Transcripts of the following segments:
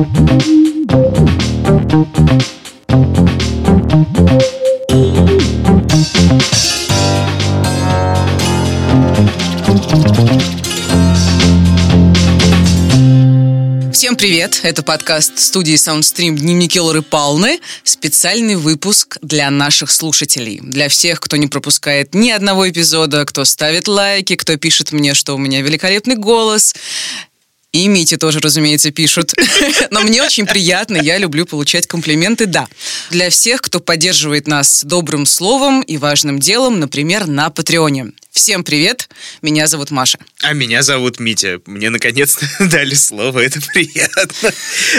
Всем привет! Это подкаст студии Soundstream «Дневники Лоры Палны». Специальный выпуск для наших слушателей. Для всех, кто не пропускает ни одного эпизода, кто ставит лайки, кто пишет мне, что у меня великолепный голос. И Мите тоже, разумеется, пишут. Но мне очень приятно, я люблю получать комплименты, да. Для всех, кто поддерживает нас добрым словом и важным делом, например, на Патреоне. Всем привет, меня зовут Маша. А меня зовут Митя. Мне наконец-то дали слово, это приятно.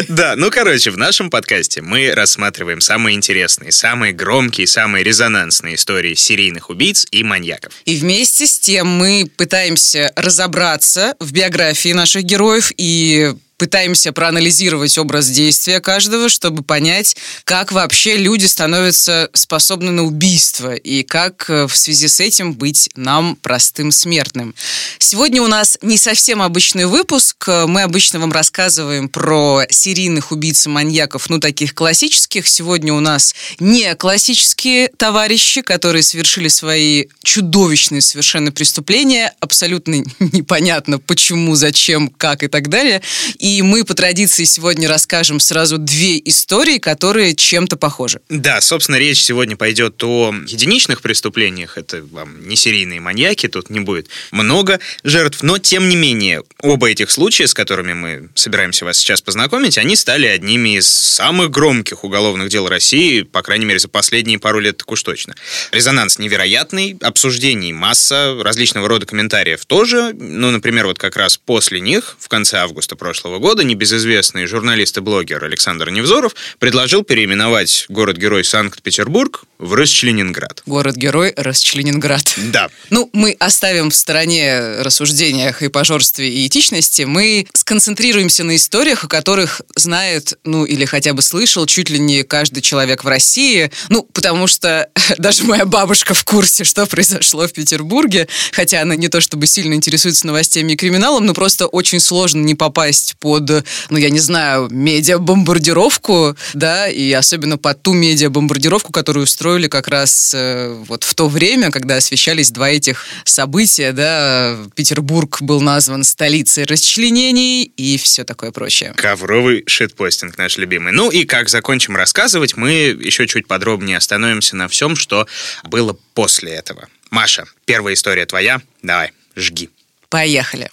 Да, ну короче, в нашем подкасте мы рассматриваем самые интересные, самые громкие, самые резонансные истории серийных убийц и маньяков. И вместе с тем мы пытаемся разобраться в биографии наших героев и пытаемся проанализировать образ действия каждого, чтобы понять, как вообще люди становятся способны на убийство и как э, в связи с этим быть нам простым смертным. Сегодня у нас не совсем обычный выпуск. Мы обычно вам рассказываем про серийных убийц и маньяков, ну, таких классических. Сегодня у нас не классические товарищи, которые совершили свои чудовищные совершенно преступления. Абсолютно непонятно, почему, зачем, как и так далее. И и мы по традиции сегодня расскажем сразу две истории, которые чем-то похожи. Да, собственно, речь сегодня пойдет о единичных преступлениях. Это вам не серийные маньяки, тут не будет много жертв. Но, тем не менее, оба этих случая, с которыми мы собираемся вас сейчас познакомить, они стали одними из самых громких уголовных дел России, по крайней мере, за последние пару лет так уж точно. Резонанс невероятный, обсуждений масса, различного рода комментариев тоже. Ну, например, вот как раз после них, в конце августа прошлого года небезызвестный журналист и блогер Александр Невзоров предложил переименовать город-герой Санкт-Петербург в Расчленинград. Город-герой Расчленинград. Да. Ну, мы оставим в стороне рассуждениях и пожорстве и этичности. Мы сконцентрируемся на историях, о которых знает, ну, или хотя бы слышал чуть ли не каждый человек в России. Ну, потому что даже моя бабушка в курсе, что произошло в Петербурге, хотя она не то чтобы сильно интересуется новостями и криминалом, но просто очень сложно не попасть по под, ну, я не знаю, медиабомбардировку, да, и особенно под ту медиабомбардировку, которую устроили как раз э, вот в то время, когда освещались два этих события, да, Петербург был назван столицей расчленений и все такое прочее. Ковровый шитпостинг наш любимый. Ну и как закончим рассказывать, мы еще чуть подробнее остановимся на всем, что было после этого. Маша, первая история твоя, давай, жги. Поехали.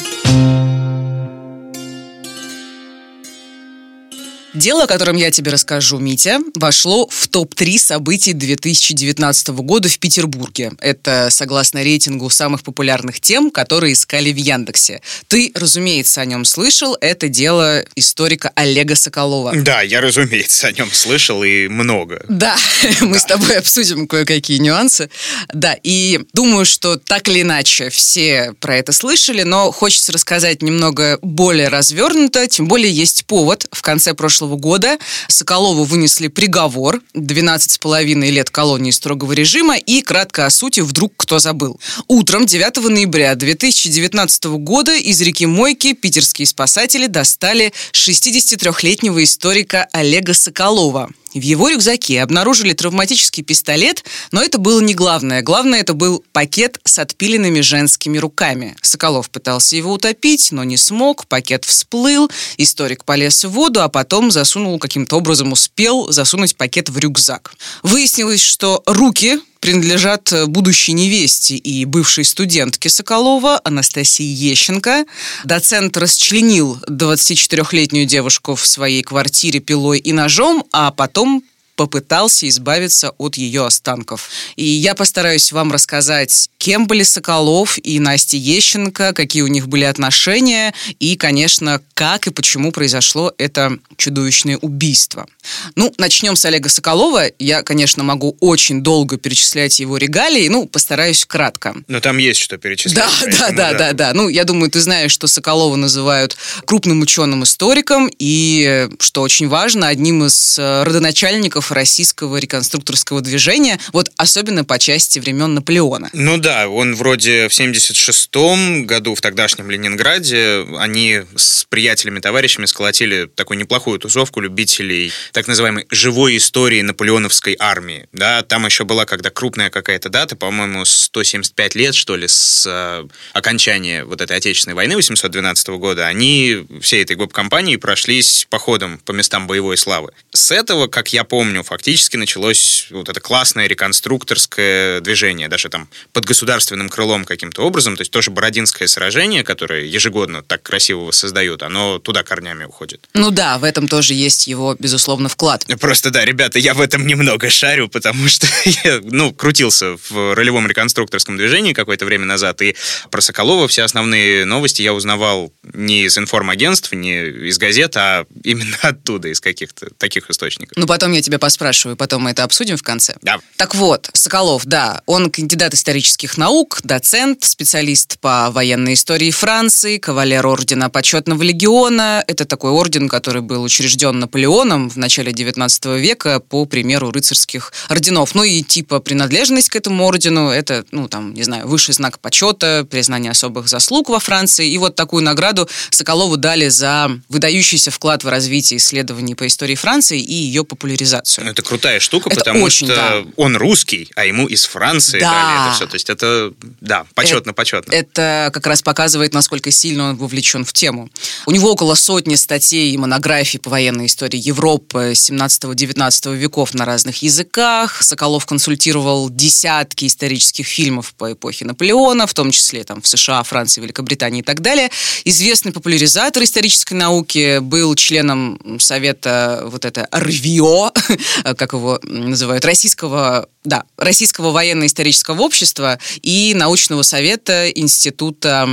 Дело, о котором я тебе расскажу, Митя, вошло в топ-3 событий 2019 года в Петербурге. Это согласно рейтингу самых популярных тем, которые искали в Яндексе. Ты, разумеется, о нем слышал. Это дело историка Олега Соколова. Да, я, разумеется, о нем слышал и много. Да, мы с тобой обсудим кое-какие нюансы. Да, и думаю, что так или иначе все про это слышали, но хочется рассказать немного более развернуто, тем более есть повод. В конце прошлого года Соколову вынесли приговор 12,5 лет колонии строгого режима и кратко о сути «Вдруг кто забыл». Утром 9 ноября 2019 года из реки Мойки питерские спасатели достали 63-летнего историка Олега Соколова. В его рюкзаке обнаружили травматический пистолет, но это было не главное. Главное, это был пакет с отпиленными женскими руками. Соколов пытался его утопить, но не смог, пакет всплыл, историк полез в воду, а потом засунул, каким-то образом успел засунуть пакет в рюкзак. Выяснилось, что руки принадлежат будущей невесте и бывшей студентке Соколова Анастасии Ещенко. Доцент расчленил 24-летнюю девушку в своей квартире пилой и ножом, а потом попытался избавиться от ее останков. И я постараюсь вам рассказать, кем были Соколов и Настя Ещенко, какие у них были отношения и, конечно, как и почему произошло это чудовищное убийство. Ну, начнем с Олега Соколова. Я, конечно, могу очень долго перечислять его регалии, ну, постараюсь кратко. Но там есть что перечислять. Да, да, да, да, да. Ну, я думаю, ты знаешь, что Соколова называют крупным ученым-историком и, что очень важно, одним из э, родоначальников российского реконструкторского движения, вот особенно по части времен Наполеона. Ну да, он вроде в 76-м году в тогдашнем Ленинграде, они с приятелями, товарищами сколотили такую неплохую тусовку любителей так называемой живой истории наполеоновской армии. Да, там еще была когда крупная какая-то дата, по-моему, 175 лет, что ли, с э, окончания вот этой Отечественной войны 812 года. Они всей этой гоп-компании прошлись походом по местам боевой славы. С этого, как я помню, фактически началось вот это классное реконструкторское движение, даже там под государственным крылом каким-то образом, то есть тоже Бородинское сражение, которое ежегодно так красиво воссоздают, оно туда корнями уходит. Ну да, в этом тоже есть его, безусловно, вклад. Просто да, ребята, я в этом немного шарю, потому что я, ну, крутился в ролевом реконструкторском движении какое-то время назад, и про Соколова все основные новости я узнавал не из информагентств, не из газет, а именно оттуда, из каких-то таких источников. Ну, потом я тебя поспрашиваю, потом мы это обсудим в конце. Да. Так вот, Соколов, да, он кандидат исторических наук, доцент, специалист по военной истории Франции, кавалер ордена почетного легиона. Это такой орден, который был учрежден Наполеоном в начале 19 века по примеру рыцарских орденов. Ну и типа принадлежность к этому ордену, это, ну там, не знаю, высший знак почета, признание особых заслуг во Франции. И вот такую награду Соколову дали за выдающийся вклад в развитие исследований по истории Франции и ее популяризацию. Это крутая штука, Это потому очень, что да. он русский, а ему из Франции Да. дали это все. То есть это, да, почетно, почетно. Это как раз показывает, насколько сильно он вовлечен в тему. У него около сотни статей и монографий по военной истории Европы 17-19 веков на разных языках. Соколов консультировал десятки исторических фильмов по эпохе Наполеона, в том числе там, в США, Франции, Великобритании и так далее. Известный популяризатор исторической науки был членом совета вот это РВИО, как его называют, российского, да, российского военно-исторического общества и научного совета Института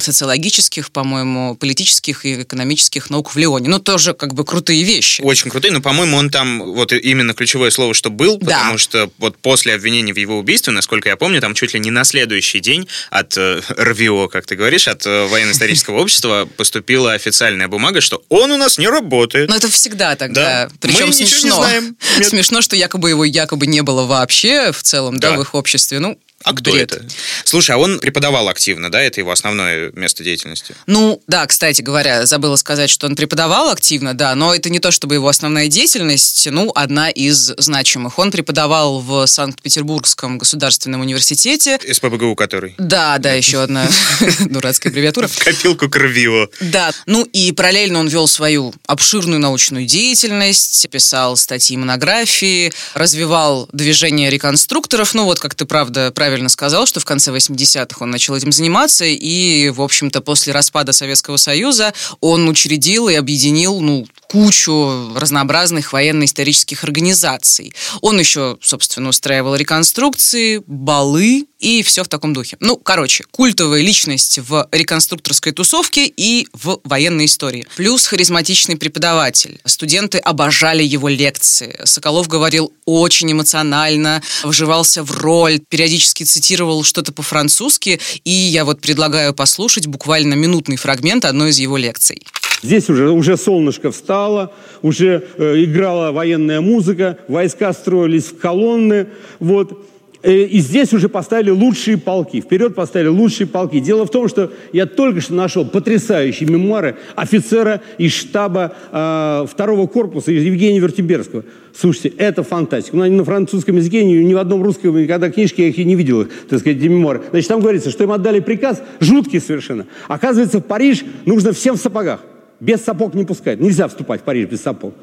социологических, по-моему, политических и экономических наук в Лионе. Ну, тоже как бы крутые вещи. Очень крутой, но, по-моему, он там, вот именно ключевое слово, что был, Да. потому что вот после обвинения в его убийстве, насколько я помню, там чуть ли не на следующий день от э, РВИО, как ты говоришь, от э, военно-исторического общества поступила официальная бумага, что он у нас не работает. Но это всегда тогда. Да. Причем Мы смешно. Знаем. Смешно, что якобы его якобы не было вообще в целом, да, Да. в их обществе. Ну, А кто бред. это? Слушай, а он преподавал активно, да? Это его основное место деятельности. Ну, да, кстати говоря, забыла сказать, что он преподавал активно, да, но это не то чтобы его основная деятельность, ну, одна из значимых. Он преподавал в Санкт-Петербургском государственном университете. СПБГУ который. Да, да, еще одна дурацкая аббревиатура. Копилку к РВИО. Да, ну и параллельно он вел свою обширную научную деятельность, писал статьи и монографии, развивал движение реконструкторов. Ну вот, как ты правда правильно сказал, что в конце 80-х он начал этим заниматься, и, в общем-то, после распада Советского Союза он учредил и объединил, ну, кучу разнообразных военно-исторических организаций. Он еще, собственно, устраивал реконструкции, балы и все в таком духе. Ну, короче, культовая личность в реконструкторской тусовке и в военной истории. Плюс харизматичный преподаватель. Студенты обожали его лекции. Соколов говорил очень эмоционально, вживался в роль, периодически цитировал что-то по-французски, и я вот предлагаю послушать буквально минутный фрагмент одной из его лекций. Здесь уже, уже солнышко встало, уже э, играла военная музыка, войска строились в колонны, вот. Э, И здесь уже поставили лучшие полки. Вперед поставили лучшие полки. Дело в том, что я только что нашел потрясающие мемуары офицера из штаба э, второго корпуса Евгения Вертиберского. Слушайте, это фантастика. Ну, они на французском языке, ни, ни в одном русском, никогда книжки я их и не видел, так сказать, эти мемуары. Значит, там говорится, что им отдали приказ, жуткий совершенно. Оказывается, в Париж нужно всем в сапогах. Без сапог не пускать. Нельзя вступать в Париж без сапог.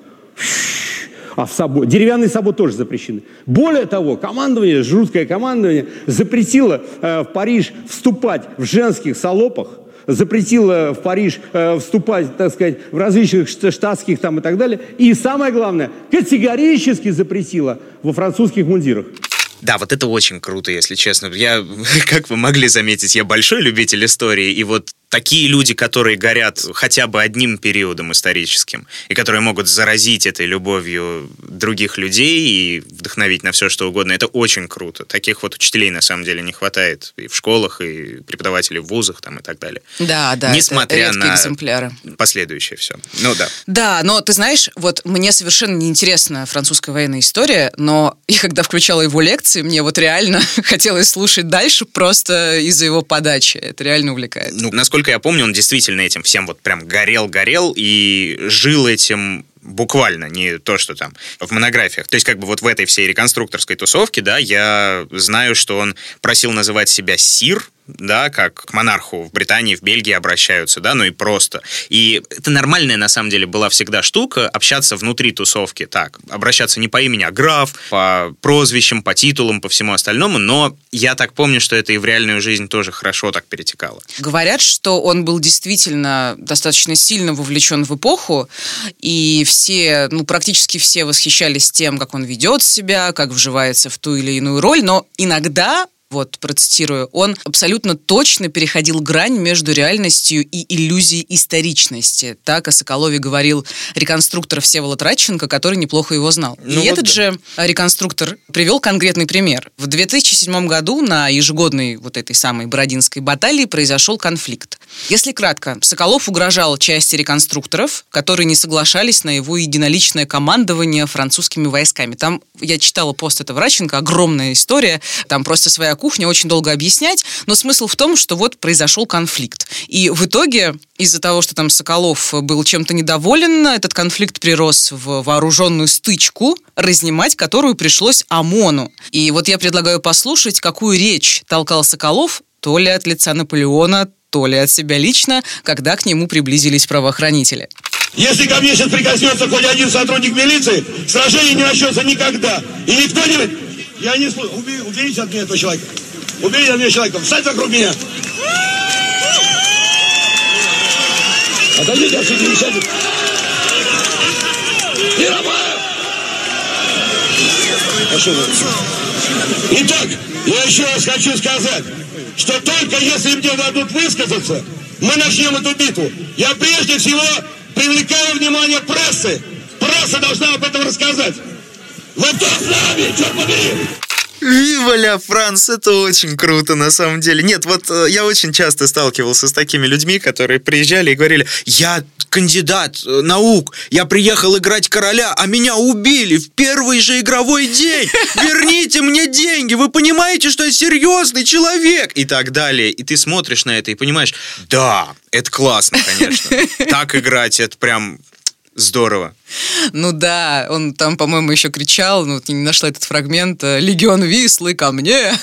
А в собой, деревянные сабо тоже запрещены. Более того, командование, жуткое командование запретило э, в Париж вступать в женских салопах, запретило в Париж э, вступать, так сказать, в различных шт- штатских там и так далее. И самое главное, категорически запретило во французских мундирах. Да, вот это очень круто, если честно. Я, как вы могли заметить, я большой любитель истории, и вот такие люди, которые горят хотя бы одним периодом историческим, и которые могут заразить этой любовью других людей и вдохновить на все, что угодно, это очень круто. Таких вот учителей, на самом деле, не хватает и в школах, и преподавателей в вузах там, и так далее. Да, да. Несмотря на экземпляры. последующее все. Ну да. Да, но ты знаешь, вот мне совершенно неинтересна французская военная история, но я когда включала его лекции, мне вот реально хотелось слушать дальше просто из-за его подачи. Это реально увлекает. Ну, насколько я помню, он действительно этим всем вот прям горел-горел и жил этим буквально, не то, что там в монографиях. То есть как бы вот в этой всей реконструкторской тусовке, да, я знаю, что он просил называть себя Сир, да, как к монарху в Британии, в Бельгии обращаются, да, ну и просто. И это нормальная, на самом деле, была всегда штука общаться внутри тусовки, так, обращаться не по имени, а граф, по прозвищам, по титулам, по всему остальному, но я так помню, что это и в реальную жизнь тоже хорошо так перетекало. Говорят, что он был действительно достаточно сильно вовлечен в эпоху, и все, ну, практически все восхищались тем, как он ведет себя, как вживается в ту или иную роль, но иногда вот процитирую, он абсолютно точно переходил грань между реальностью и иллюзией историчности. Так о Соколове говорил реконструктор Всеволод Радченко, который неплохо его знал. Ну, и вот этот да. же реконструктор привел конкретный пример. В 2007 году на ежегодной вот этой самой Бородинской баталии произошел конфликт. Если кратко, Соколов угрожал части реконструкторов, которые не соглашались на его единоличное командование французскими войсками. Там, я читала пост этого Радченко, огромная история, там просто своя кухне очень долго объяснять, но смысл в том, что вот произошел конфликт. И в итоге из-за того, что там Соколов был чем-то недоволен, этот конфликт прирос в вооруженную стычку, разнимать которую пришлось ОМОНу. И вот я предлагаю послушать, какую речь толкал Соколов то ли от лица Наполеона, то ли от себя лично, когда к нему приблизились правоохранители. Если ко мне сейчас прикоснется хоть один сотрудник милиции, сражение не начнется никогда. И никто не... Я не слышу. Убей, уберите от меня этого человека. Уберите от меня человека. Встать вокруг меня. Отойдите отсюда, не сядет. Пошел. Итак, я еще раз хочу сказать, что только если мне дадут высказаться, мы начнем эту битву. Я прежде всего привлекаю внимание прессы. Пресса должна об этом рассказать. Вы кто с нами, черт побери? Вива ля это очень круто на самом деле. Нет, вот э, я очень часто сталкивался с такими людьми, которые приезжали и говорили, я кандидат э, наук, я приехал играть короля, а меня убили в первый же игровой день. Верните мне деньги, вы понимаете, что я серьезный человек? И так далее. И ты смотришь на это и понимаешь, да, это классно, конечно. Так играть, это прям здорово. Ну да, он там, по-моему, еще кричал, ну, не нашла этот фрагмент, э, «Легион Вислы ко мне!»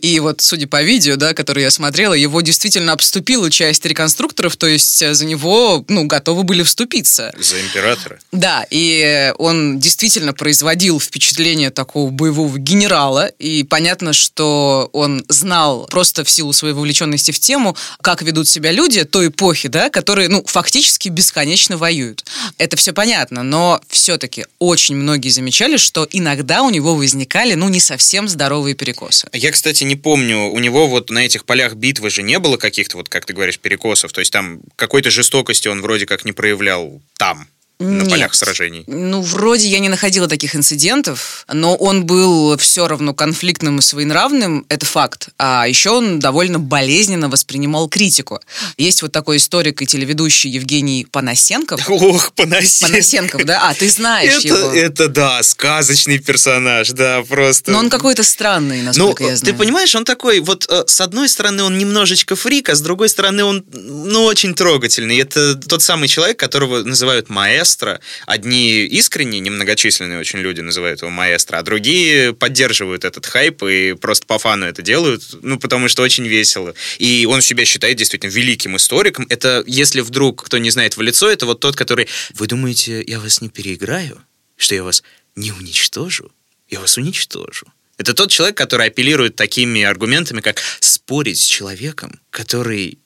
И вот, судя по видео, да, которое я смотрела, его действительно обступила часть реконструкторов, то есть э, за него, ну, готовы были вступиться. За императора? Да, и он действительно производил впечатление такого боевого генерала, и понятно, что он знал просто в силу своей вовлеченности в тему, как ведут себя люди той эпохи, да, которые, ну, фактически бесконечно воюют. Это все понятно, но все-таки очень многие замечали, что иногда у него возникали, ну, не совсем здоровые перекосы. Я, кстати, не помню, у него вот на этих полях битвы же не было каких-то, вот как ты говоришь, перекосов, то есть там какой-то жестокости он вроде как не проявлял там на Нет. полях сражений? Ну, вроде я не находила таких инцидентов, но он был все равно конфликтным и своенравным, это факт. А еще он довольно болезненно воспринимал критику. Есть вот такой историк и телеведущий Евгений Панасенков. Ох, Панасенков. Панасенков, да? А, ты знаешь это, его. Это, да, сказочный персонаж, да, просто. Но он какой-то странный, насколько ну, я знаю. Ты понимаешь, он такой, вот э, с одной стороны он немножечко фрик, а с другой стороны он, ну, очень трогательный. Это тот самый человек, которого называют маэстро, маэстро. Одни искренние, немногочисленные очень люди называют его маэстро, а другие поддерживают этот хайп и просто по фану это делают, ну, потому что очень весело. И он себя считает действительно великим историком. Это, если вдруг кто не знает в лицо, это вот тот, который... Вы думаете, я вас не переиграю? Что я вас не уничтожу? Я вас уничтожу. Это тот человек, который апеллирует такими аргументами, как спорить с человеком, который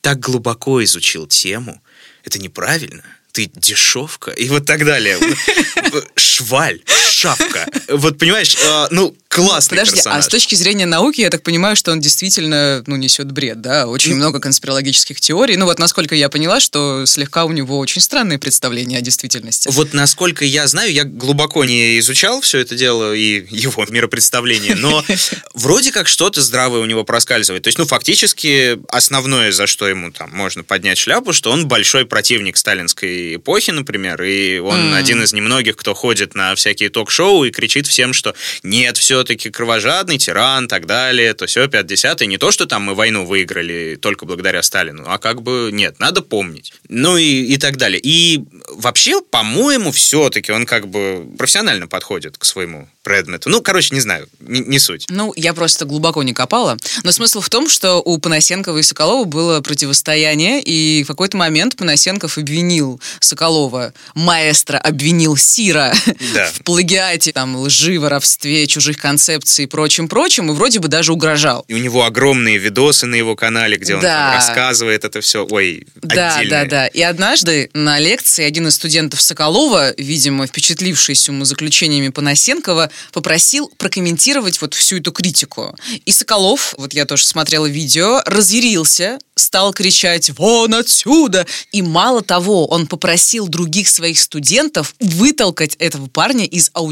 так глубоко изучил тему. Это неправильно ты дешевка, и вот так далее. Шваль, шапка. Вот понимаешь, э, ну, Классный Подожди, персонаж. а с точки зрения науки, я так понимаю, что он действительно, ну, несет бред, да? Очень много конспирологических теорий. Ну, вот насколько я поняла, что слегка у него очень странные представления о действительности. Вот насколько я знаю, я глубоко не изучал все это дело и его миропредставление, но вроде как что-то здравое у него проскальзывает. То есть, ну, фактически основное, за что ему там можно поднять шляпу, что он большой противник сталинской эпохи, например, и он один из немногих, кто ходит на всякие ток-шоу и кричит всем, что нет, все-таки кровожадный тиран, так далее, то все, 50 Не то, что там мы войну выиграли только благодаря Сталину, а как бы нет, надо помнить. Ну и, и так далее. И вообще, по-моему, все-таки он как бы профессионально подходит к своему предмету. Ну, короче, не знаю, не, не суть. Ну, я просто глубоко не копала. Но смысл в том, что у Панасенкова и Соколова было противостояние, и в какой-то момент Панасенков обвинил Соколова, маэстро обвинил Сира Да. в плагиате, там, лжи, воровстве, чужих концепций и прочим-прочим, и вроде бы даже угрожал. И у него огромные видосы на его канале, где он Да. рассказывает это все. Ой, Да, отдельное. да, да. И однажды на лекции один из студентов Соколова, видимо, впечатлившийся умозаключениями Панасенкова, попросил прокомментировать вот всю эту критику. И Соколов, вот я тоже смотрела видео, разъярился, стал кричать «Вон отсюда!» И мало того, он попросил других своих студентов вытолкать этого парня из аудитории.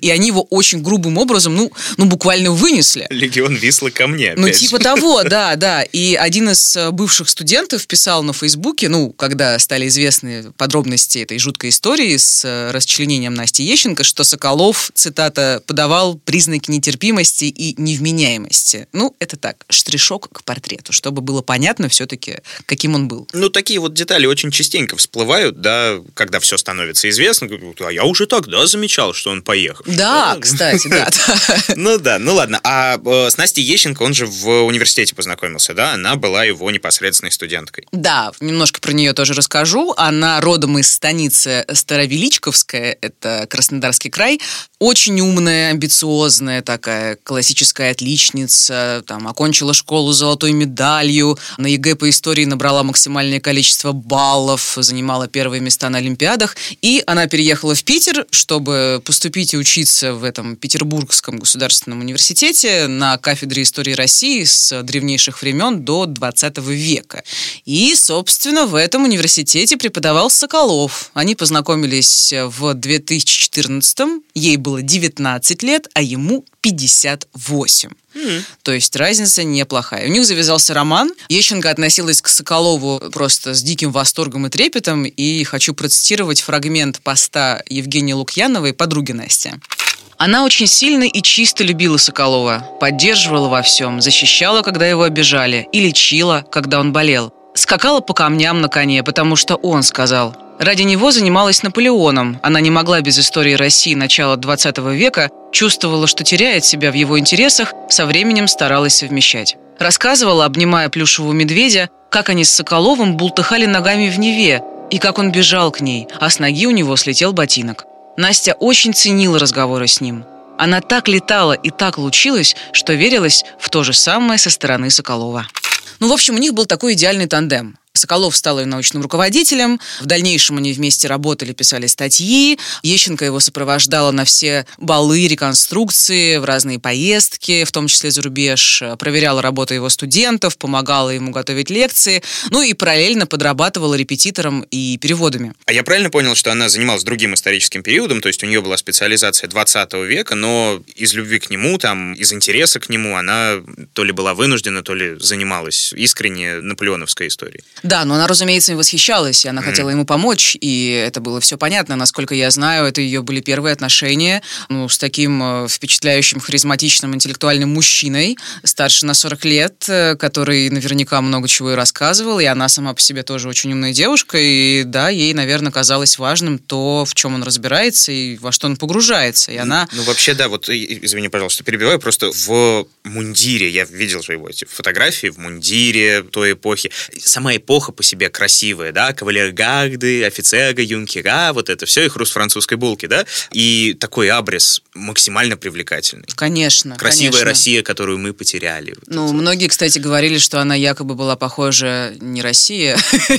И они его очень грубым образом, ну, ну буквально вынесли. Легион Висла ко мне. Ну, опять типа же. того, да, да. И один из э, бывших студентов писал на Фейсбуке, ну, когда стали известны подробности этой жуткой истории с э, расчленением Насти Ещенко, что Соколов, цитата, подавал признаки нетерпимости и невменяемости. Ну, это так, штришок к портрету, чтобы было понятно все-таки, каким он был. Ну, такие вот детали очень частенько всплывают, да, когда все становится известно. А я уже тогда замечал, что он поехал. Да, кстати, да. Ну да, ну ладно. А э, с Настей Ещенко он же в университете познакомился, да? Она была его непосредственной студенткой. Да, немножко про нее тоже расскажу. Она родом из станицы Старовеличковская, это Краснодарский край. Очень умная, амбициозная такая классическая отличница. Там, окончила школу с золотой медалью. На ЕГЭ по истории набрала максимальное количество баллов, занимала первые места на Олимпиадах. И она переехала в Питер, чтобы поступить и учиться в этом Петербургском государственном университете на кафедре истории России с древнейших времен до 20 века. И, собственно, в этом университете преподавал Соколов. Они познакомились в 2014-м. Ей было 19 лет, а ему 58. То есть разница неплохая. У них завязался роман. Ещенко относилась к Соколову просто с диким восторгом и трепетом. И хочу процитировать фрагмент поста Евгении Лукьяновой, подруги Насти. Она очень сильно и чисто любила Соколова, поддерживала во всем, защищала, когда его обижали, и лечила, когда он болел. Скакала по камням на коне, потому что он сказал. Ради него занималась Наполеоном. Она не могла без истории России начала 20 века, чувствовала, что теряет себя в его интересах, со временем старалась совмещать. Рассказывала, обнимая плюшевого медведя, как они с Соколовым бултыхали ногами в Неве, и как он бежал к ней, а с ноги у него слетел ботинок. Настя очень ценила разговоры с ним. Она так летала и так лучилась, что верилась в то же самое со стороны Соколова. Ну, в общем, у них был такой идеальный тандем. Соколов стал ее научным руководителем. В дальнейшем они вместе работали, писали статьи. Ещенко его сопровождала на все балы, реконструкции, в разные поездки, в том числе за рубеж. Проверяла работу его студентов, помогала ему готовить лекции. Ну и параллельно подрабатывала репетитором и переводами. А я правильно понял, что она занималась другим историческим периодом, то есть у нее была специализация 20 века, но из любви к нему, там, из интереса к нему она то ли была вынуждена, то ли занималась искренне наполеоновской историей. Да, но она, разумеется, им восхищалась, и она хотела ему помочь, и это было все понятно. Насколько я знаю, это ее были первые отношения ну, с таким э, впечатляющим, харизматичным, интеллектуальным мужчиной, старше на 40 лет, э, который наверняка много чего и рассказывал, и она сама по себе тоже очень умная девушка, и да, ей, наверное, казалось важным то, в чем он разбирается и во что он погружается, и она... Ну, вообще, да, вот, извини, пожалуйста, перебиваю, просто в мундире, я видел же его эти фотографии в мундире той эпохи. Сама эпоха по себе красивая, да, кавалергарды, офицеры, юнкера, вот это все, и хруст французской булки, да, и такой абрис максимально привлекательный. Конечно, Красивая конечно. Россия, которую мы потеряли. Вот Ну, это. многие, кстати, говорили, что она якобы была похожа не Россия,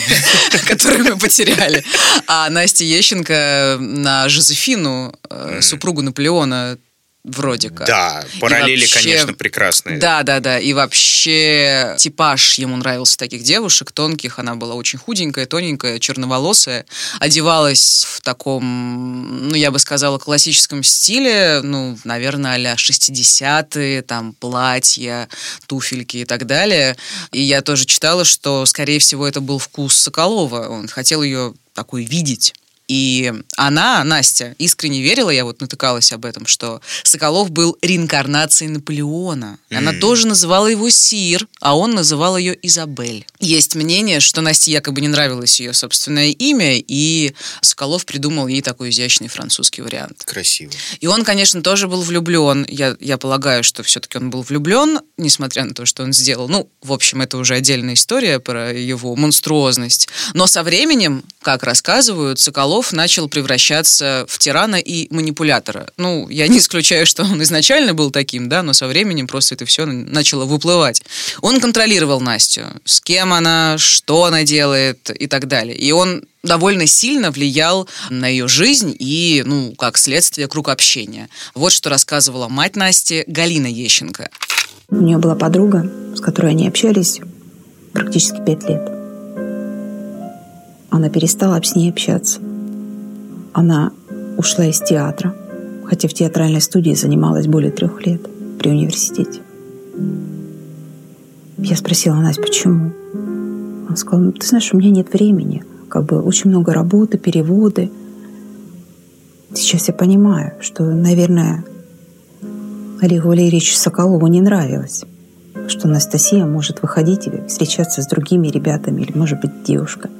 которую мы потеряли, а Настя Ещенко на Жозефину, э, супругу Наполеона. Вроде как. Да, параллели, вообще, конечно, прекрасные. Да, да, да. И вообще типаж ему нравился таких девушек, тонких. Она была очень худенькая, тоненькая, черноволосая. Одевалась в таком, ну, я бы сказала, классическом стиле. Ну, наверное, а 60-е, там, платья, туфельки и так далее. И я тоже читала, что, скорее всего, это был вкус Соколова. Он хотел ее такой видеть. И она, Настя, искренне верила, я вот натыкалась об этом, что Соколов был реинкарнацией Наполеона. Mm. Она тоже называла его Сир, а он называл ее Изабель. Есть мнение, что Насте якобы не нравилось ее собственное имя, и Соколов придумал ей такой изящный французский вариант. Красиво. И он, конечно, тоже был влюблен. Я, я полагаю, что все-таки он был влюблен, несмотря на то, что он сделал. Ну, в общем, это уже отдельная история про его монструозность. Но со временем, как рассказывают, Соколов Соколов начал превращаться в тирана и манипулятора. Ну, я не исключаю, что он изначально был таким, да, но со временем просто это все начало выплывать. Он контролировал Настю, с кем она, что она делает и так далее. И он довольно сильно влиял на ее жизнь и, ну, как следствие, круг общения. Вот что рассказывала мать Насти Галина Ещенко. У нее была подруга, с которой они общались практически пять лет. Она перестала с ней общаться. Она ушла из театра, хотя в театральной студии занималась более трех лет при университете. Я спросила Настя, почему? Она сказала, «Ну, ты знаешь, у меня нет времени. Как бы очень много работы, переводы. Сейчас я понимаю, что, наверное, Олегу Валерьевичу Соколову не нравилось, что Анастасия может выходить и встречаться с другими ребятами или, может быть, девушкой.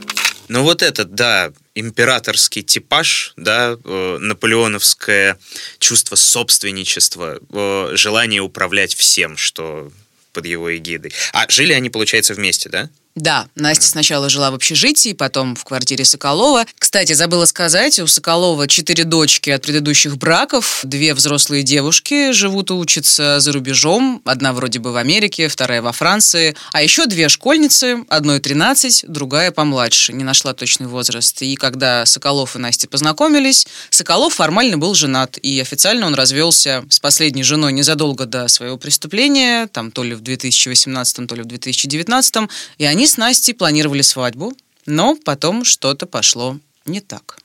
Ну вот этот, да, императорский типаж, да, э, наполеоновское чувство собственничества, э, желание управлять всем, что под его эгидой. А жили они, получается, вместе, да? Да, Настя сначала жила в общежитии, потом в квартире Соколова. Кстати, забыла сказать, у Соколова четыре дочки от предыдущих браков, две взрослые девушки живут и учатся за рубежом, одна вроде бы в Америке, вторая во Франции, а еще две школьницы, одной 13, другая помладше, не нашла точный возраст. И когда Соколов и Настя познакомились, Соколов формально был женат, и официально он развелся с последней женой незадолго до своего преступления, там то ли в 2018, то ли в 2019, и они с Настей планировали свадьбу, но потом что-то пошло не так.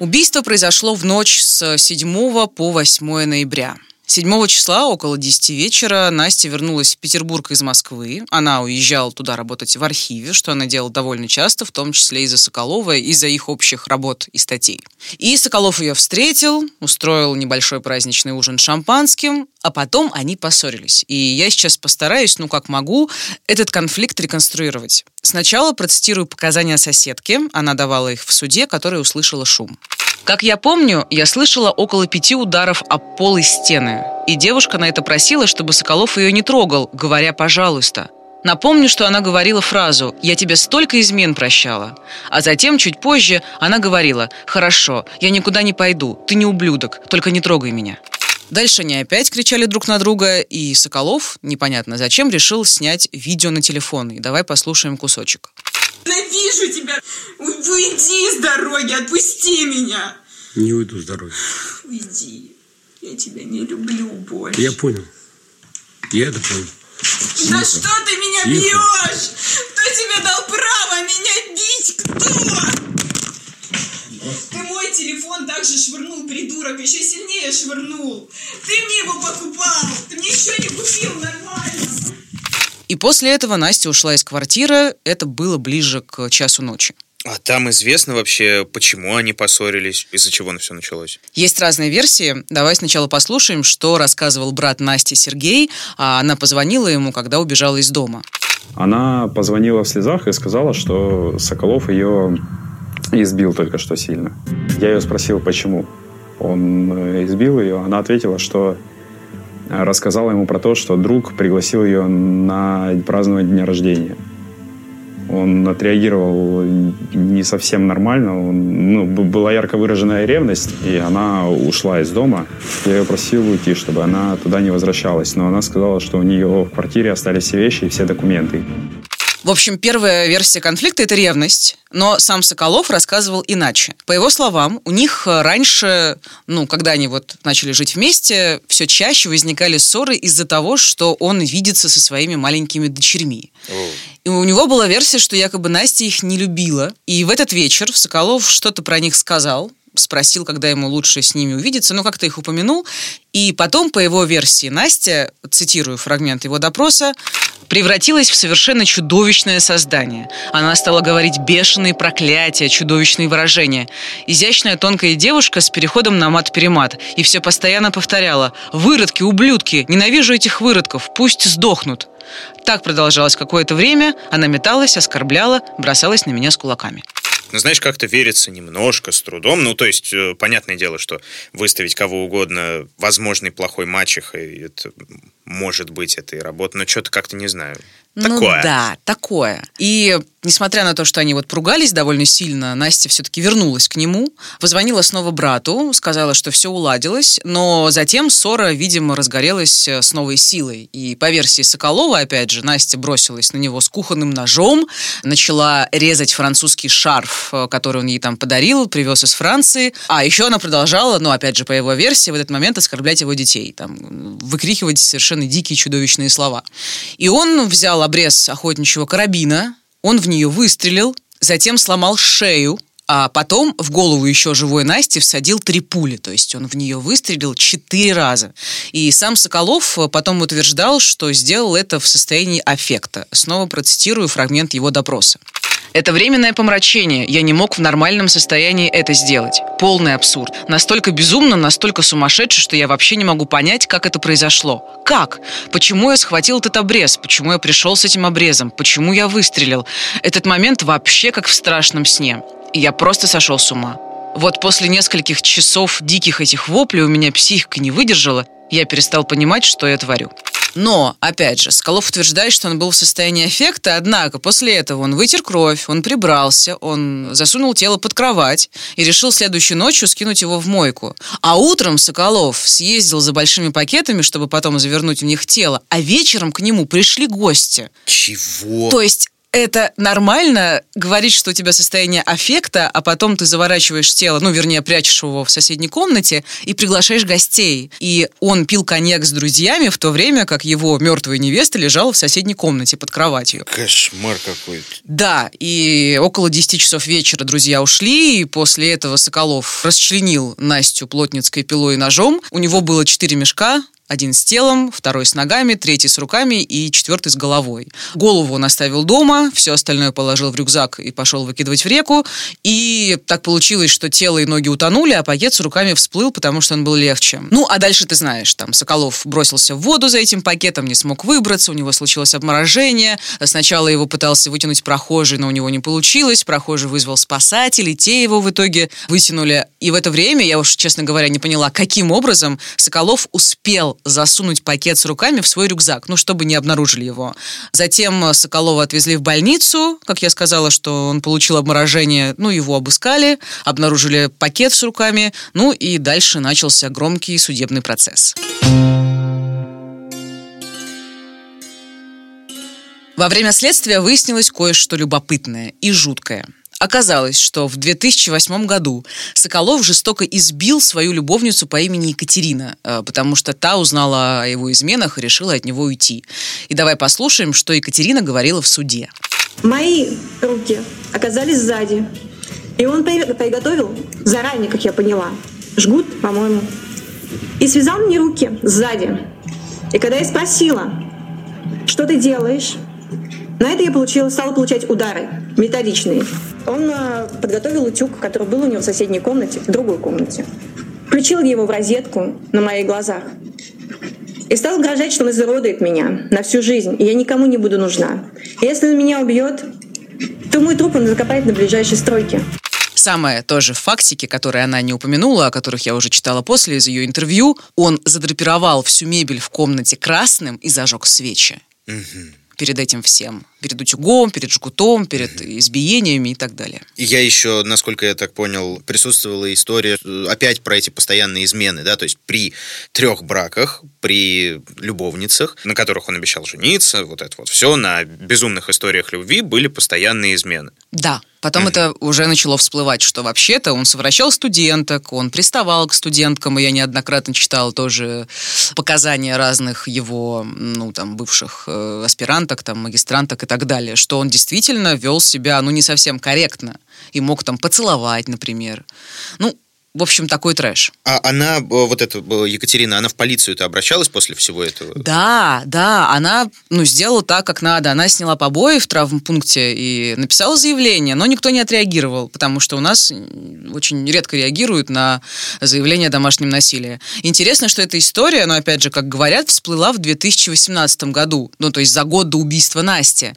Убийство произошло в ночь с 7 по 8 ноября. 7 числа около 10 вечера Настя вернулась в Петербург из Москвы. Она уезжала туда работать в архиве, что она делала довольно часто, в том числе из-за Соколова, из-за их общих работ и статей. И Соколов ее встретил, устроил небольшой праздничный ужин шампанским, а потом они поссорились. И я сейчас постараюсь, ну как могу, этот конфликт реконструировать. Сначала процитирую показания соседки. Она давала их в суде, которая услышала шум. Как я помню, я слышала около пяти ударов об пол и стены. И девушка на это просила, чтобы Соколов ее не трогал, говоря «пожалуйста». Напомню, что она говорила фразу «Я тебе столько измен прощала». А затем, чуть позже, она говорила «Хорошо, я никуда не пойду, ты не ублюдок, только не трогай меня». Дальше они опять кричали друг на друга, и Соколов, непонятно зачем, решил снять видео на телефон. И давай послушаем кусочек. Ненавижу тебя! Уйди с дороги, отпусти меня! Не уйду с дороги. Уйди. Я тебя не люблю больше. Я понял. Я это понял. За что ты меня Тихо. бьешь? Кто тебе дал право меня бить? Кто? Ты мой телефон также швырнул, придурок, еще сильнее швырнул. Ты мне его покупал, ты мне еще не купил нормально. И после этого Настя ушла из квартиры, это было ближе к часу ночи. А там известно вообще, почему они поссорились, из-за чего все началось? Есть разные версии. Давай сначала послушаем, что рассказывал брат Насти Сергей. А она позвонила ему, когда убежала из дома. Она позвонила в слезах и сказала, что Соколов ее избил только что сильно. Я ее спросил, почему он э, избил ее. Она ответила, что рассказала ему про то, что друг пригласил ее на праздновать дня рождения он отреагировал не совсем нормально. Он, ну, была ярко выраженная ревность, и она ушла из дома. Я ее просил уйти, чтобы она туда не возвращалась. Но она сказала, что у нее в квартире остались все вещи и все документы. В общем, первая версия конфликта – это ревность, но сам Соколов рассказывал иначе. По его словам, у них раньше, ну, когда они вот начали жить вместе, все чаще возникали ссоры из-за того, что он видится со своими маленькими дочерьми. И у него была версия, что якобы Настя их не любила. И в этот вечер Соколов что-то про них сказал, спросил, когда ему лучше с ними увидеться, ну, как-то их упомянул. И потом, по его версии, Настя, цитирую фрагмент его допроса, превратилась в совершенно чудовищное создание. Она стала говорить бешеные проклятия, чудовищные выражения. Изящная тонкая девушка с переходом на мат-перемат. И все постоянно повторяла «Выродки, ублюдки! Ненавижу этих выродков! Пусть сдохнут!» Так продолжалось какое-то время. Она металась, оскорбляла, бросалась на меня с кулаками. Ну, знаешь, как-то верится немножко, с трудом. Ну, то есть, э, понятное дело, что выставить кого угодно возможный плохой мачехой, это может быть, это и работа, но что-то как-то не знаю. Такое. Ну да, такое. И несмотря на то, что они вот поругались довольно сильно, Настя все-таки вернулась к нему, позвонила снова брату, сказала, что все уладилось, но затем ссора, видимо, разгорелась э, с новой силой. И по версии Соколова, опять же, Настя бросилась на него с кухонным ножом, начала резать французский шарф, э, который он ей там подарил, привез из Франции. А еще она продолжала, ну, опять же, по его версии, в этот момент оскорблять его детей, там, выкрикивать совершенно дикие чудовищные слова. И он взял обрез охотничьего карабина, он в нее выстрелил, затем сломал шею, а потом в голову еще живой Насти всадил три пули, то есть он в нее выстрелил четыре раза. И сам Соколов потом утверждал, что сделал это в состоянии аффекта. Снова процитирую фрагмент его допроса. Это временное помрачение. Я не мог в нормальном состоянии это сделать. Полный абсурд. Настолько безумно, настолько сумасшедше, что я вообще не могу понять, как это произошло. Как? Почему я схватил этот обрез? Почему я пришел с этим обрезом? Почему я выстрелил? Этот момент вообще как в страшном сне. И я просто сошел с ума. Вот после нескольких часов диких этих воплей у меня психика не выдержала, я перестал понимать, что я творю. Но, опять же, Скалов утверждает, что он был в состоянии эффекта, однако после этого он вытер кровь, он прибрался, он засунул тело под кровать и решил следующей ночью скинуть его в мойку. А утром Соколов съездил за большими пакетами, чтобы потом завернуть в них тело, а вечером к нему пришли гости. Чего? То есть это нормально говорить, что у тебя состояние аффекта, а потом ты заворачиваешь тело, ну, вернее, прячешь его в соседней комнате и приглашаешь гостей. И он пил коньяк с друзьями в то время, как его мертвая невеста лежала в соседней комнате под кроватью. Кошмар какой-то. Да, и около 10 часов вечера друзья ушли, и после этого Соколов расчленил Настю плотницкой пилой и ножом. У него было четыре мешка, один с телом, второй с ногами, третий с руками и четвертый с головой. Голову он оставил дома, все остальное положил в рюкзак и пошел выкидывать в реку. И так получилось, что тело и ноги утонули, а пакет с руками всплыл, потому что он был легче. Ну, а дальше ты знаешь, там Соколов бросился в воду за этим пакетом, не смог выбраться, у него случилось обморожение. Сначала его пытался вытянуть прохожий, но у него не получилось. Прохожий вызвал спасателей, те его в итоге вытянули. И в это время, я уж, честно говоря, не поняла, каким образом Соколов успел засунуть пакет с руками в свой рюкзак, ну, чтобы не обнаружили его. Затем Соколова отвезли в больницу, как я сказала, что он получил обморожение, ну, его обыскали, обнаружили пакет с руками, ну, и дальше начался громкий судебный процесс. Во время следствия выяснилось кое-что любопытное и жуткое – Оказалось, что в 2008 году Соколов жестоко избил свою любовницу по имени Екатерина, э, потому что та узнала о его изменах и решила от него уйти. И давай послушаем, что Екатерина говорила в суде. Мои руки оказались сзади. И он приготовил заранее, как я поняла, жгут, по-моему, и связал мне руки сзади. И когда я спросила, что ты делаешь, на это я получила, стала получать удары методичные. Он э, подготовил утюг, который был у него в соседней комнате, в другой комнате. Включил его в розетку на моих глазах. И стал угрожать, что он изуродует меня на всю жизнь, и я никому не буду нужна. И если он меня убьет, то мой труп он закопает на ближайшей стройке. Самое тоже фактики, которые она не упомянула, о которых я уже читала после из ее интервью, он задрапировал всю мебель в комнате красным и зажег свечи. Угу. перед этим всем. Перед утюгом, перед жгутом, перед избиениями и так далее. И я еще, насколько я так понял, присутствовала история э, опять про эти постоянные измены, да, то есть при трех браках, при любовницах, на которых он обещал жениться, вот это вот все, на безумных историях любви были постоянные измены. Да, Потом mm-hmm. это уже начало всплывать, что вообще-то он совращал студенток, он приставал к студенткам, и я неоднократно читала тоже показания разных его, ну, там, бывших э, аспиранток, там, магистранток и так далее, что он действительно вел себя, ну, не совсем корректно, и мог там поцеловать, например. Ну, в общем, такой трэш. А она, э, вот эта э, Екатерина, она в полицию-то обращалась после всего этого? Да, да, она ну, сделала так, как надо. Она сняла побои в травмпункте и написала заявление, но никто не отреагировал, потому что у нас очень редко реагируют на заявление о домашнем насилии. Интересно, что эта история, но опять же, как говорят, всплыла в 2018 году, ну, то есть за год до убийства Насти.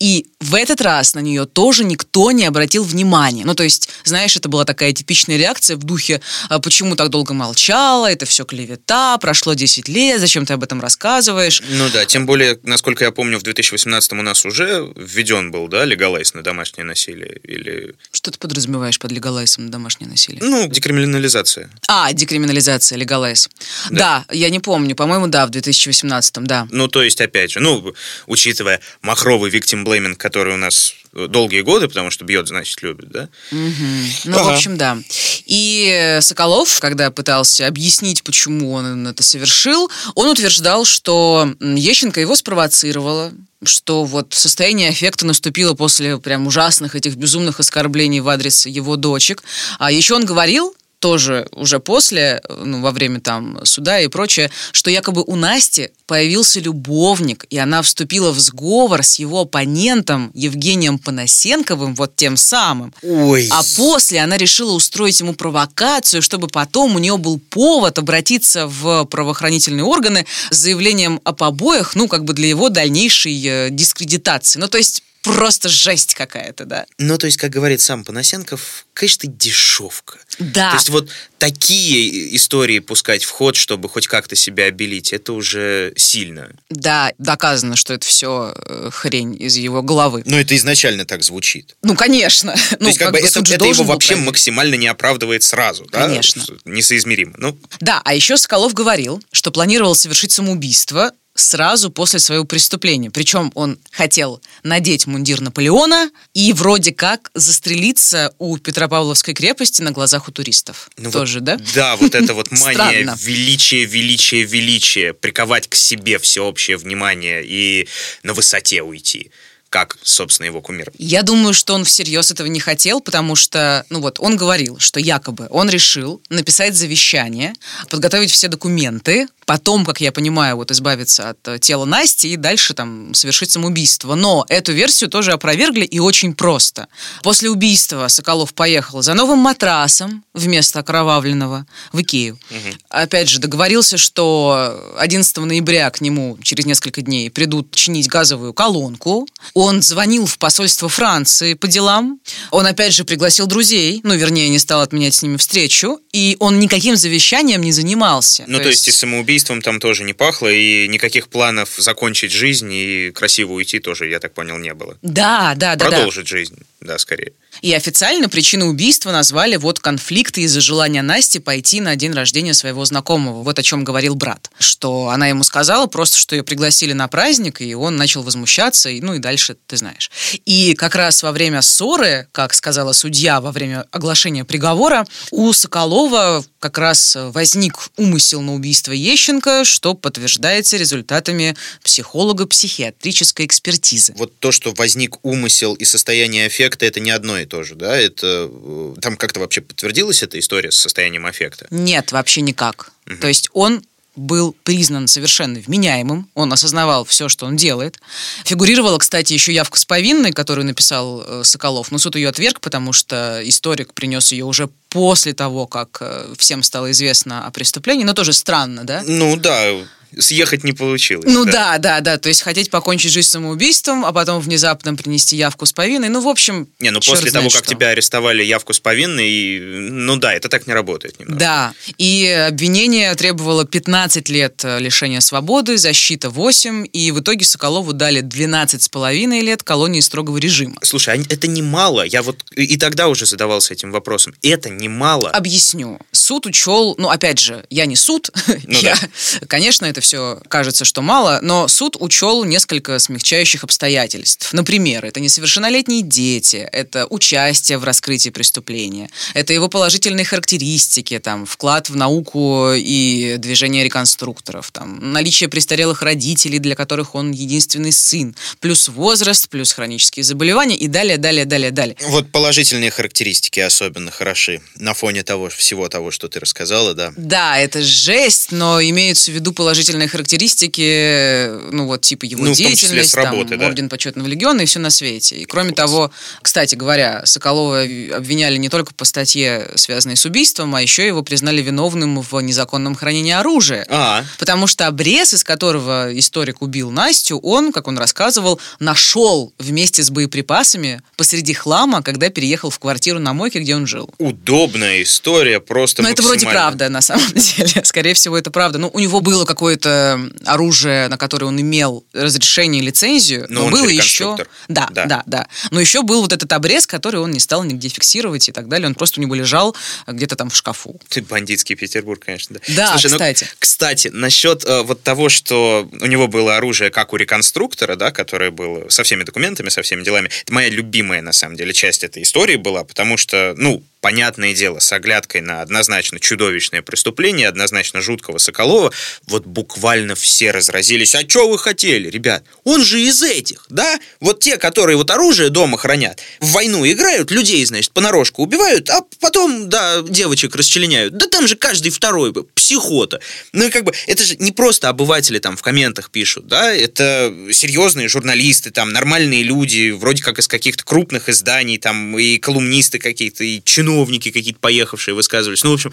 И в этот раз на нее тоже никто не обратил внимания. Ну, то есть, знаешь, это была такая типичная реакция в духе духе «А «почему так долго молчала, это все клевета, прошло 10 лет, зачем ты об этом рассказываешь?» Ну да, тем более, насколько я помню, в 2018 у нас уже введен был, да, легалайз на домашнее насилие? Или... Что ты подразумеваешь под легалайзом на домашнее насилие? Ну, декриминализация. А, декриминализация, легалайз. Да. да, я не помню, по-моему, да, в 2018, да. Ну, то есть, опять же, ну, учитывая махровый victim blaming, который у нас долгие годы, потому что бьет, значит, любит, да? Угу. Ну, ага. в общем, да. И Соколов, когда пытался объяснить, почему он это совершил, он утверждал, что Ещенко его спровоцировала, что вот состояние аффекта наступило после прям ужасных этих безумных оскорблений в адрес его дочек. А еще он говорил, тоже уже после, ну, во время там суда и прочее, что якобы у Насти появился любовник, и она вступила в сговор с его оппонентом Евгением Панасенковым, вот тем самым. Ой. А после она решила устроить ему провокацию, чтобы потом у нее был повод обратиться в правоохранительные органы с заявлением о побоях, ну, как бы для его дальнейшей э, дискредитации. Ну, то есть просто жесть какая-то, да. Ну, то есть, как говорит сам Панасенков, конечно, дешевка. Да. То есть, вот такие истории пускать в ход, чтобы хоть как-то себя обелить, это уже сильно. Да, доказано, что это все э, хрень из его головы. Но это изначально так звучит. Ну, конечно. То ну, есть, как, как бы это, это его вообще проверить. максимально не оправдывает сразу. Конечно. Да? Несоизмеримо. Ну. Да, а еще Соколов говорил, что планировал совершить самоубийство сразу после своего преступления. Причем он хотел надеть мундир Наполеона и вроде как застрелиться у Петропавловской крепости на глазах у туристов. Ну Тоже, вот, да? Да, вот это вот мания величия, величия, величия, приковать к себе всеобщее внимание и на высоте уйти как, собственно, его кумир. Я думаю, что он всерьез этого не хотел, потому что, ну вот, он говорил, что якобы он решил написать завещание, подготовить все документы, потом, как я понимаю, вот избавиться от э, тела Насти и дальше там совершить самоубийство. Но эту версию тоже опровергли и очень просто. После убийства Соколов поехал за новым матрасом вместо окровавленного в Икею. Угу. Опять же, договорился, что 11 ноября к нему через несколько дней придут чинить газовую колонку. Он звонил в посольство Франции по делам. Он опять же пригласил друзей, ну, вернее, не стал отменять с ними встречу. И он никаким завещанием не занимался. Ну, то, то есть, есть и самоубийство убийством там тоже не пахло, и никаких планов закончить жизнь и красиво уйти тоже, я так понял, не было. Да, да, да. Продолжить да. жизнь, да, скорее. И официально причину убийства назвали вот конфликты из-за желания Насти пойти на день рождения своего знакомого. Вот о чем говорил брат. Что она ему сказала просто, что ее пригласили на праздник, и он начал возмущаться, и, ну и дальше ты знаешь. И как раз во время ссоры, как сказала судья во время оглашения приговора, у Соколова как раз возник умысел на убийство Ещенко, что подтверждается результатами психолого-психиатрической экспертизы. Вот то, что возник умысел и состояние аффекта, это не одно и то же, да? Это э, там как-то вообще подтвердилась эта история с состоянием аффекта? Нет, вообще никак. Угу. То есть он был признан совершенно вменяемым, он осознавал все, что он делает. Фигурировала, кстати, еще явка с повинной, которую написал э, Соколов, но суд ее отверг, потому что историк принес ее уже после того, как э, всем стало известно о преступлении, но тоже странно, да? Ну да, съехать не получилось. Ну да. да, да, То есть хотеть покончить жизнь самоубийством, а потом внезапно принести явку с повинной. Ну, в общем, Не, ну после того, как что. тебя арестовали явку с повинной, и, ну да, это так не работает немного. Да, и обвинение требовало 15 лет э, лишения свободы, защита 8, и в итоге Соколову дали 12,5 лет колонии строгого режима. Слушай, а это немало. Я вот и и тогда уже задавался этим вопросом. Это немало. Объясню. Суд учел, ну, опять же, я не суд, Ну я, да. конечно, это все кажется, что мало, но суд учел несколько смягчающих обстоятельств. Например, это несовершеннолетние дети, это участие в раскрытии преступления, это его положительные характеристики, там, вклад в науку и движение реконструкторов, там, наличие престарелых родителей, для которых он единственный сын, плюс возраст, плюс хронические заболевания и далее, далее, далее, далее. Вот положительные характеристики особенно хороши на фоне того всего того, что ты рассказала, да. Да, это жесть, но имеются в виду положительные характеристики, ну вот типа его Ну, деятельность, работы, там, да. орден почетного легиона и все на свете. И кроме того, кстати говоря, Соколова обвиняли не только по статье, связанной с убийством, а еще его признали виновным в незаконном хранении оружия. А, Потому что обрез, из которого историк убил Настю, он, как он рассказывал, нашел вместе с боеприпасами посреди хлама, когда переехал в квартиру на мойке, где он жил. удобная история, просто Но это вроде правда, на самом деле. Скорее всего, это правда. Ну, у него было какое-то оружие, на которое он имел разрешение лицензию, Но но, было еще... Да, Да. да, да, Но еще был вот этот обрез, который он не стал нигде фиксировать и так далее. Он просто у него лежал где-то там в шкафу. Ты бандитский Петербург, конечно, да. Да, Слушай, ну, кстати. кстати, насчет э, вот того, что у него было оружие, как у реконструктора, да, которое было со всеми документами, со всеми делами, это моя любимая, на самом деле, часть этой истории была, потому что, ну, понятное дело, с оглядкой на однозначно чудовищное преступление, однозначно жуткого Соколова, вот буквально все разразились. А что вы хотели, ребят? Он же из этих, да? Вот те, которые вот оружие дома хранят, в войну играют, людей, значит, понарошку убивают, а потом, да, девочек расчленяют. Да там же каждый второй психота. Ну, и как бы, это же не просто обыватели там в комментах пишут, да, это серьезные журналисты, там, нормальные люди, вроде как из каких-то крупных изданий, там, и колумнисты какие-то, и чиновники какие-то поехавшие высказывались. Ну, в общем,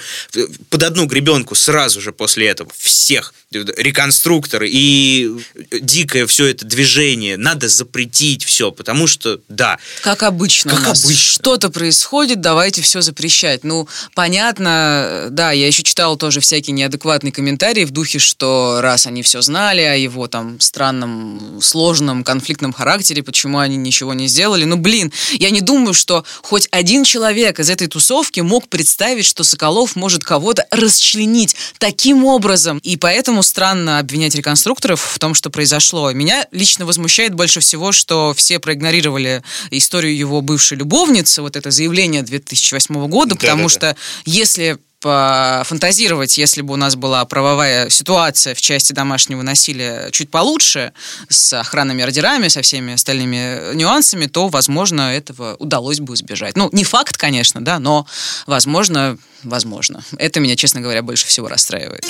под одну гребенку сразу же после этого всех реконструкторы и дикое все это движение надо запретить все, потому что, да, Как обычно Как обычно. Что-то происходит, давайте все запрещать. Ну, понятно, да, я еще читала тоже всякие неадекватные комментарии в духе, что раз они все знали о его там странном, сложном, конфликтном характере, почему они ничего не сделали. Ну, блин, я не думаю, что хоть один человек из этой тусовки мог представить, что Соколов может кого-то расчленить таким образом. И поэтому странно обвинять реконструкторов в том, что произошло. Меня лично возмущает больше всего, что все проигнорировали историю его бывшей любовницы, вот это заявление 2008 года, потому Да-да-да. что если фантазировать, если бы у нас была правовая ситуация в части домашнего насилия чуть получше, с охранными ордерами, со всеми остальными нюансами, то, возможно, этого удалось бы избежать. Ну, не факт, конечно, да, но, возможно, возможно. Это меня, честно говоря, больше всего расстраивает.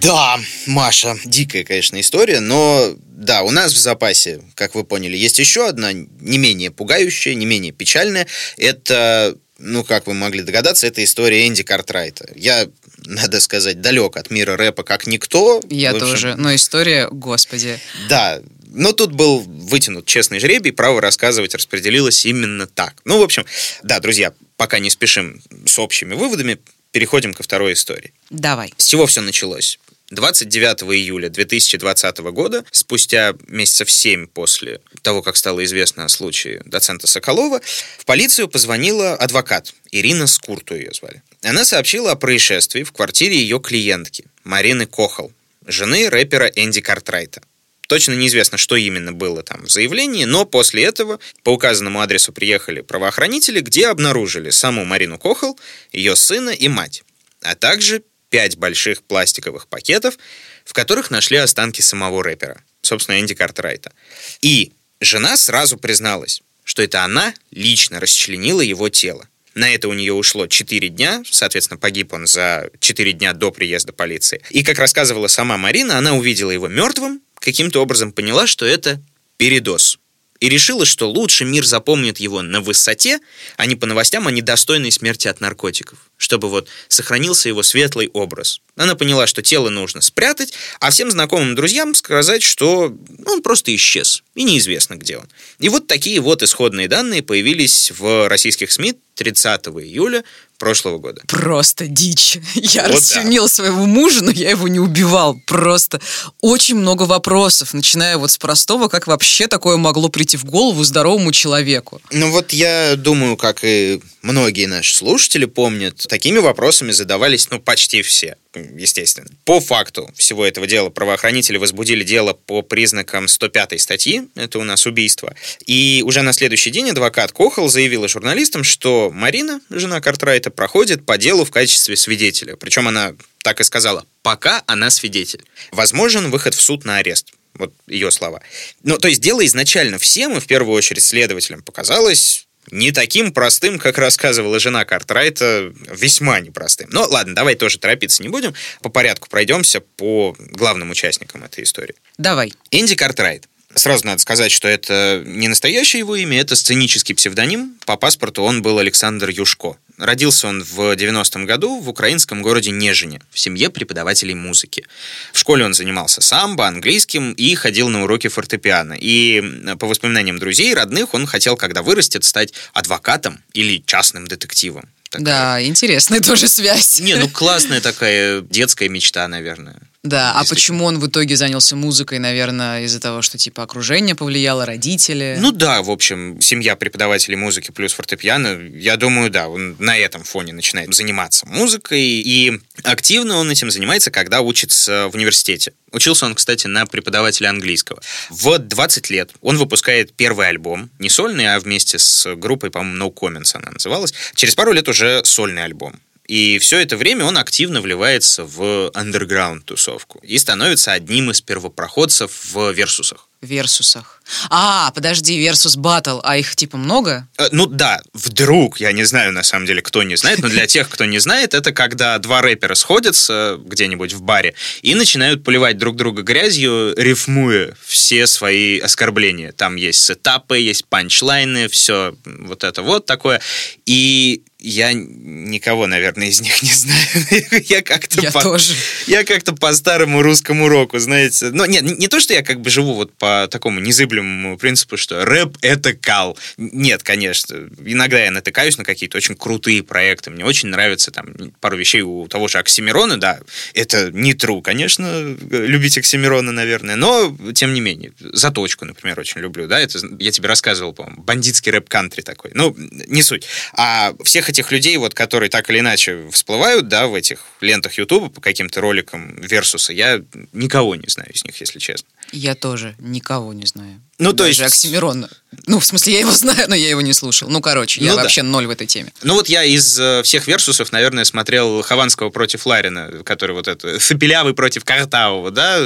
Да, Маша, дикая, конечно, история, но да, у нас в запасе, как вы поняли, есть еще одна не менее пугающая, не менее печальная. Это, ну, как вы могли догадаться, это история Энди Картрайта. Я, надо сказать, далек от мира рэпа как никто. Я общем, тоже. Но история, господи. Да, но тут был вытянут честный жребий, право рассказывать распределилось именно так. Ну, в общем, да, друзья, пока не спешим с общими выводами, переходим ко второй истории. Давай. С чего все началось? 29 июля 2020 года, спустя месяцев 7 после того, как стало известно о случае доцента Соколова, в полицию позвонила адвокат Ирина Скурту ее звали. Она сообщила о происшествии в квартире ее клиентки Марины Кохал, жены рэпера Энди Картрайта. Точно неизвестно, что именно было там в заявлении, но после этого по указанному адресу приехали правоохранители, где обнаружили саму Марину Кохал, ее сына и мать, а также пять больших пластиковых пакетов, в которых нашли останки самого рэпера, собственно, Энди Картрайта. И жена сразу призналась, что это она лично расчленила его тело. На это у нее ушло 4 дня, соответственно, погиб он за 4 дня до приезда полиции. И, как рассказывала сама Марина, она увидела его мертвым, каким-то образом поняла, что это передоз. И решила, что лучше мир запомнит его на высоте, а не по новостям о недостойной смерти от наркотиков. Чтобы вот сохранился его светлый образ. Она поняла, что тело нужно спрятать, а всем знакомым друзьям сказать, что он просто исчез, и неизвестно, где он. И вот такие вот исходные данные появились в российских СМИ 30 июля прошлого года. Просто дичь. Я Вот расчленил своего мужа, но я его не убивал. Просто очень много вопросов, начиная вот с простого, как вообще такое могло прийти в голову здоровому человеку. Ну вот я думаю, как и многие наши слушатели помнят, такими вопросами задавались, ну, почти все, естественно. По факту всего этого дела правоохранители возбудили дело по признакам 105 статьи, это у нас убийство. И уже на следующий день адвокат Кохол заявила журналистам, что Марина, жена Картрайта, проходит по делу в качестве свидетеля. Причем она так и сказала, пока она свидетель. Возможен выход в суд на арест. Вот ее слова. Ну, то есть дело изначально всем, и в первую очередь следователям, показалось не таким простым, как рассказывала жена Картрайта, весьма непростым. Но ладно, давай тоже торопиться не будем. По порядку пройдемся по главным участникам этой истории. Давай. Энди Картрайт. Сразу надо сказать, что это не настоящее его имя, это сценический псевдоним. По паспорту он был Александр Юшко. Родился он в 90-м году в украинском городе Нежине, в семье преподавателей музыки. В школе он занимался самбо, английским и ходил на уроки фортепиано. И по воспоминаниям друзей, родных, он хотел, когда вырастет, стать адвокатом или частным детективом. Такая. Да, интересная тоже связь. Не, ну классная такая детская мечта, наверное. Да, а почему он в итоге занялся музыкой, наверное, из-за того, что типа окружение повлияло, родители? Ну да, в общем, семья преподавателей музыки плюс фортепиано, я думаю, да, он на этом фоне начинает заниматься музыкой, и активно он этим занимается, когда учится в университете. Учился он, кстати, на преподавателя английского. В 20 лет он выпускает первый альбом, не сольный, а вместе с группой, по-моему, No Comments она называлась. Через пару лет уже сольный альбом. И все это время он активно вливается в андерграунд-тусовку и становится одним из первопроходцев в версусах. Версусах. А, подожди, версус батл, а их типа много? Э, Ну да, вдруг, я не знаю на самом деле, кто не знает, но для тех, кто не знает, это когда два рэпера сходятся где-нибудь в баре и начинают поливать друг друга грязью, рифмуя все свои оскорбления. Там есть сетапы, есть панчлайны, все вот это вот такое. И я никого, наверное, из них не знаю. я как-то Я по, тоже. Я как-то по старому русскому року, знаете. Ну, нет, не то, что я как бы живу вот по такому незыблемому принципу, что рэп — это кал. Нет, конечно. Иногда я натыкаюсь на какие-то очень крутые проекты. Мне очень нравится там пару вещей у того же Оксимирона, да. Это не true, конечно, любить Оксимирона, наверное, но тем не менее. Заточку, например, очень люблю, да. Это я тебе рассказывал, по-моему, бандитский рэп-кантри такой. Ну, не суть. А всех этих людей, вот, которые так или иначе всплывают, да, в этих лентах Ютуба по каким-то роликам Версуса, я никого не знаю из них, если честно. Я тоже никого не знаю. Ну, то есть- Оксимирона. Ну, в смысле, я его знаю, но я его не слушал. Ну, короче, я Ну да. вообще ноль в этой теме. Ну вот я из э, всех версусов, наверное, смотрел Хованского против Ларина, который вот это, Фапелявый против Картавого, да?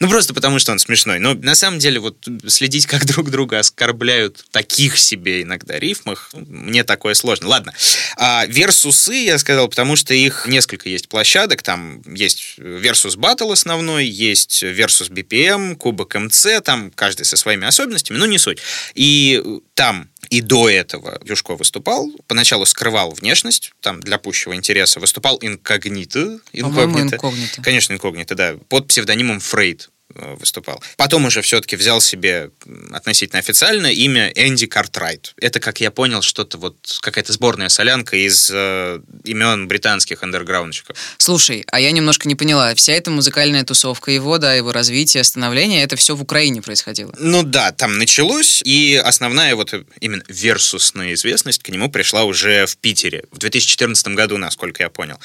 Ну просто потому, что он смешной. Но на самом деле вот следить, как друг друга оскорбляют таких себе иногда рифмах, мне такое сложно. Ладно. А версусы, я сказал, потому что их несколько есть площадок. Там есть версус батл основной, есть версус BPM, кубок МЦ, там каждый со своими особенностями, но не суть. И там и до этого Юшко выступал. Поначалу скрывал внешность, там для пущего интереса. Выступал инкогнито. По-моему, инкогнито. Конечно, инкогнито, да. Под псевдонимом Фрейд э, выступал. Потом уже все-таки взял себе относительно официально имя Энди Картрайт. Это, как я понял, что-то вот какая-то сборная солянка из э, имен британских андерграундщиков. Слушай, а я немножко не поняла. Вся эта музыкальная тусовка его, да, его развитие, становление, это все в Украине происходило. Ну да, там началось, и основная вот именно версусная известность к нему пришла уже в Питере в 2014 году, насколько я понял.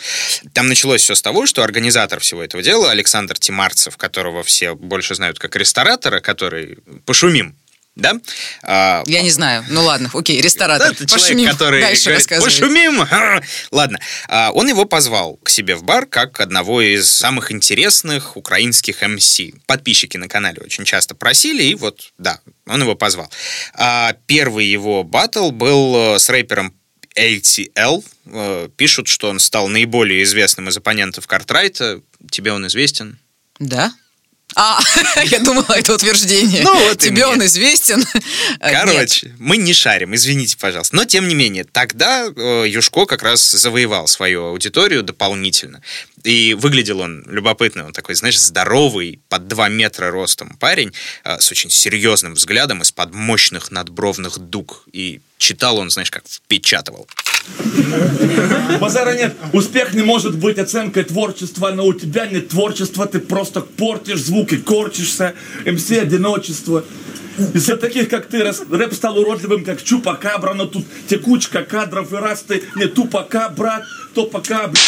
Там началось все с того, что организатор всего этого дела, Александр Тимарцев, которого все больше знают как ресторатора, который пошумим, да? А, Я не знаю. Ну ладно, окей, ресторатор. это человек, Пошумим. который Дальше говорит, пошумим. Ладно. А, Он его позвал к себе в бар как одного из самых интересных украинских МС. Подписчики на канале очень часто просили, и вот, да, он его позвал. А, Первый его батл был э, с рэпером ATL. Э, Пишут, что он стал наиболее известным из оппонентов Картрайта. Тебе он известен? Да? А, я думала, это утверждение. Ну, вот Тебе он известен. Нет. Короче, мы не шарим, извините, пожалуйста. Но, тем не менее, тогда э, Юшко как раз завоевал свою аудиторию дополнительно. И выглядел он любопытно. Он такой, знаешь, здоровый, под 2 метра ростом парень, э, с очень серьезным взглядом, из-под мощных надбровных дуг. И читал он, знаешь, как впечатывал. Базара нет. Успех не может быть оценкой творчества, но у тебя нет творчества, ты просто портишь звуки, корчишься, МС одиночество. Из-за таких, как ты, раз рэп стал уродливым, как чупакабра, но тут текучка кадров, и раз ты не тупака, брат, то пока, бля.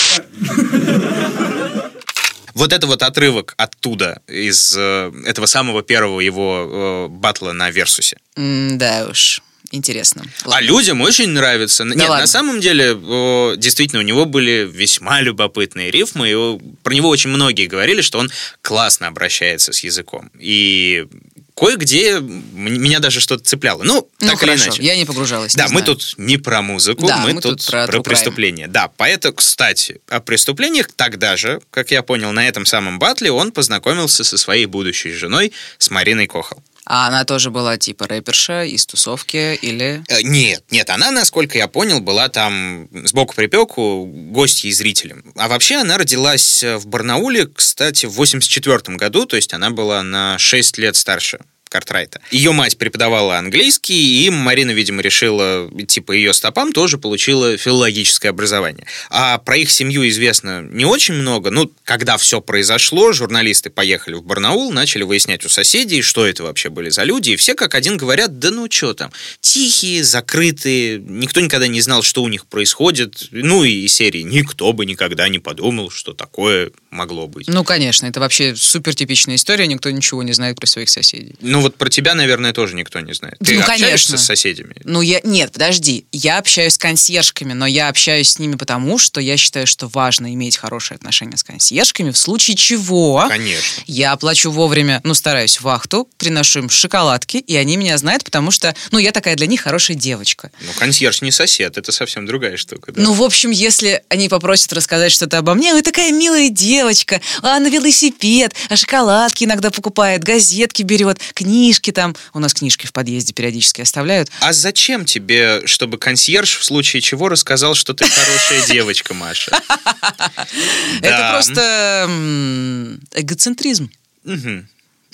Вот это вот отрывок оттуда, из э, этого самого первого его э, батла на Версусе. М, Да уж, интересно. А людям очень нравится. Нет, ладно. на самом деле, о, действительно, у него были весьма любопытные рифмы. И про него очень многие говорили, что он классно обращается с языком. И кое-где меня даже что-то цепляло. Ну, Ну, так или хорошо, иначе. я не погружалась. Да, не мы знаю. тут не про музыку, Да, мы, мы тут, тут про про, преступления. Да, поэтому, кстати, о преступлениях тогда же, как я понял, на этом самом батле он познакомился со своей будущей женой, с Мариной Кохол. А она тоже была типа рэперша из тусовки или... Э, Нет, нет, она, насколько я понял, была там сбоку припеку гостьей и зрителем. А вообще она родилась э, в Барнауле, кстати, в 84 году, то есть она была на 6 лет старше Картрайта. Ее мать преподавала английский, и Марина, видимо, решила идти по ее стопам, тоже получила филологическое образование. А про их семью известно не очень много. Ну, когда все произошло, журналисты поехали в Барнаул, начали выяснять у соседей, что это вообще были за люди, и все как один говорят, да ну что там, тихие, закрытые, никто никогда не знал, что у них происходит. Ну и серии никто бы никогда не подумал, что такое могло быть. Ну, конечно, это вообще супер типичная история, никто ничего не знает про своих соседей. Ну вот про тебя, наверное, тоже никто не знает. Ты Ну, общаешься конечно. с соседями? Ну, я... Нет, подожди. Я общаюсь с консьержками, но я общаюсь с ними потому, что я считаю, что важно иметь хорошие отношения с консьержками, в случае чего... Конечно. Я плачу вовремя, ну, стараюсь вахту, приношу им шоколадки, и они меня знают, потому что, ну, я такая для них хорошая девочка. Ну, консьерж не сосед, это совсем другая штука. да. Ну, в общем, если они попросят рассказать что-то обо мне, вы такая милая девочка, а на велосипед, а шоколадки иногда покупает, газетки берет, книжки там. У нас книжки в подъезде периодически оставляют. А зачем тебе, чтобы консьерж в случае чего рассказал, что ты хорошая девочка, Маша? Это просто эгоцентризм.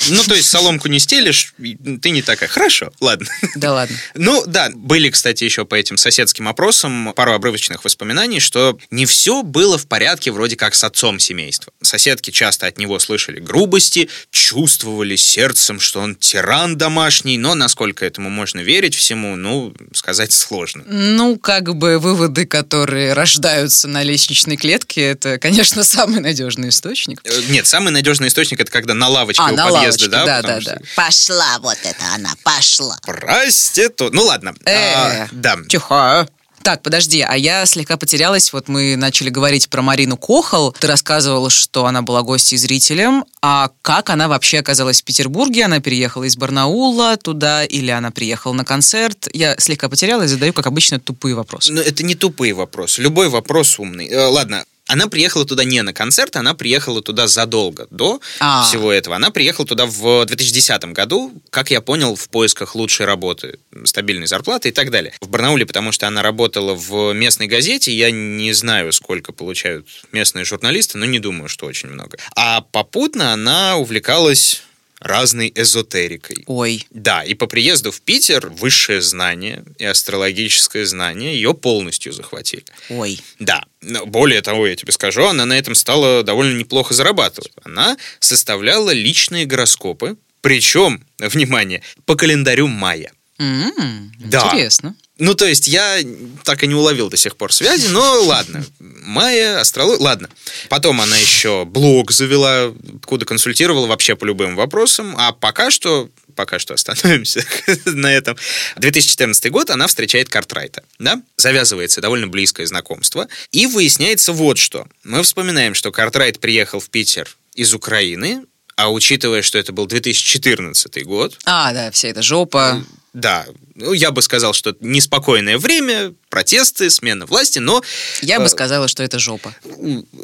Ну, то есть соломку не стелишь, ты не такая. Хорошо, ладно. Да ладно. Ну, да, были, кстати, еще по этим соседским опросам пару обрывочных воспоминаний, что не все было в порядке вроде как с отцом семейства. Соседки часто от него слышали грубости, чувствовали сердцем, что он тиран домашний, но насколько этому можно верить всему, ну, сказать сложно. Ну, как бы выводы, которые рождаются на лестничной клетке, это, конечно, самый надежный источник. Э, Нет, самый надежный источник это когда на лавочке А, у на подъезда, лавочке, да? да, да, что да. Пошла вот это она, пошла. Проститут. Ну ладно. Э, А, да. Тихо. Так, подожди, а я слегка потерялась. Вот мы начали говорить про Марину Кохол. Ты рассказывала, что она была гостьей и зрителем. А как она вообще оказалась в Петербурге? Она переехала из Барнаула туда или она приехала на концерт? Я слегка потерялась, задаю, как обычно, тупые вопросы. Ну, это не тупые вопросы. Любой вопрос умный. Э, ладно. Она приехала туда не на концерт, она приехала туда задолго до А. всего этого. Она приехала туда в 2010 году, как я понял, в поисках лучшей работы, стабильной зарплаты и так далее. В Барнауле, потому что она работала в местной газете, я не знаю, сколько получают местные журналисты, но не думаю, что очень много. А попутно она увлекалась разной эзотерикой. Ой. Да, и по приезду в Питер высшее знание и астрологическое знание ее полностью захватили. Ой. Да, но более того, я тебе скажу, она на этом стала довольно неплохо зарабатывать. Она составляла личные гороскопы, причем, внимание, по календарю мая. М, Да. Интересно. Ну, то есть я так и не уловил до сих пор связи, но ладно. Майя, астрология, ладно. Потом она еще блог завела, куда консультировала вообще по любым вопросам, а пока что пока что остановимся на этом. 2014 год она встречает Картрайта, да? Завязывается довольно близкое знакомство. И выясняется вот что. Мы вспоминаем, что Картрайт приехал в Питер из Украины, а учитывая, что это был 2014 год, А, да, вся эта жопа. Да, ну, я бы сказал, что неспокойное время, протесты, смена власти, но... Я бы э, сказала, что это жопа.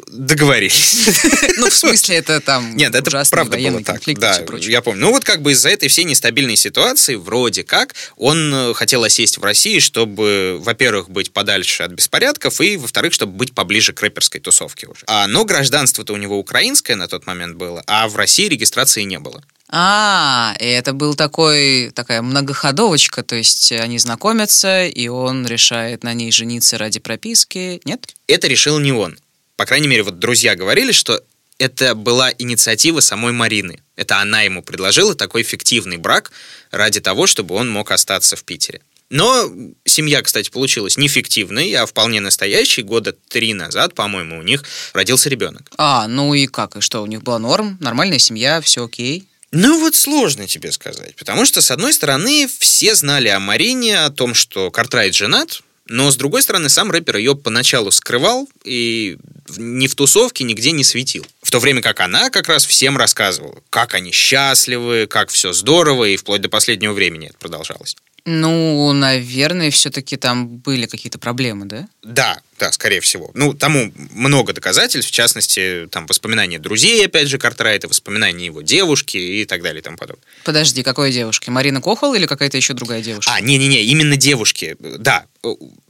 Договорились. Ну, в смысле, это там Нет, это правда было так. Да, я помню. Ну вот как бы из-за этой всей нестабильной ситуации, вроде как, он э, хотел осесть в России, чтобы, во-первых, быть подальше от беспорядков, и, во-вторых, чтобы быть поближе к рэперской тусовке уже. А, но гражданство-то у него украинское на тот момент было, а в России регистрации не было. А, и это был такой, такая многоходовочка, то есть они знакомятся, и он решает на ней жениться ради прописки, нет? Это решил не он. По крайней мере, вот друзья говорили, что это была инициатива самой Марины. Это она ему предложила такой фиктивный брак ради того, чтобы он мог остаться в Питере. Но семья, кстати, получилась не фиктивной, а вполне настоящей. Года три назад, по-моему, у них родился ребенок. А, ну и как, и что, у них была норм, нормальная семья, все окей? Ну вот сложно тебе сказать, потому что, с одной стороны, все знали о Марине, о том, что Картрайт женат, но, с другой стороны, сам рэпер ее поначалу скрывал и ни в тусовке нигде не светил. В то время как она как раз всем рассказывала, как они счастливы, как все здорово, и вплоть до последнего времени это продолжалось. Ну, наверное, все-таки там были какие-то проблемы, да? Да, да, скорее всего. Ну, тому много доказательств, в частности, там воспоминания друзей, опять же, Картрайта, воспоминания его девушки и так далее и тому подобное. Подожди, какой девушки? Марина Кохол или какая-то еще другая девушка? А, не-не-не, именно девушки, да.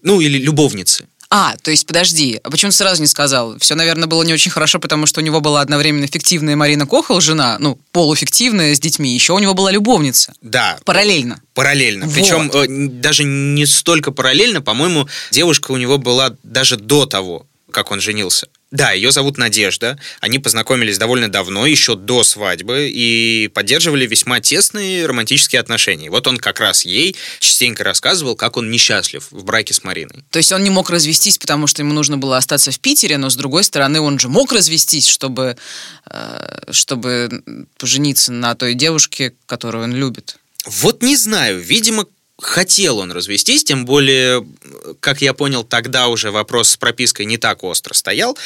Ну, или любовницы. А, то есть, подожди, а почему ты сразу не сказал? Все, наверное, было не очень хорошо, потому что у него была одновременно фиктивная Марина Кохол, жена, ну, полуфиктивная, с детьми, еще у него была любовница. Да. Параллельно. Параллельно. Вот. Причем э, даже не столько параллельно, по-моему, девушка у него была даже до того, как он женился. Да, ее зовут Надежда. Они познакомились довольно давно, еще до свадьбы, и поддерживали весьма тесные романтические отношения. Вот он как раз ей частенько рассказывал, как он несчастлив в браке с Мариной. То есть он не мог развестись, потому что ему нужно было остаться в Питере, но с другой стороны он же мог развестись, чтобы, э, чтобы пожениться на той девушке, которую он любит. Вот не знаю, видимо, хотел он развестись, тем более, как я понял, тогда уже вопрос с пропиской не так остро стоял,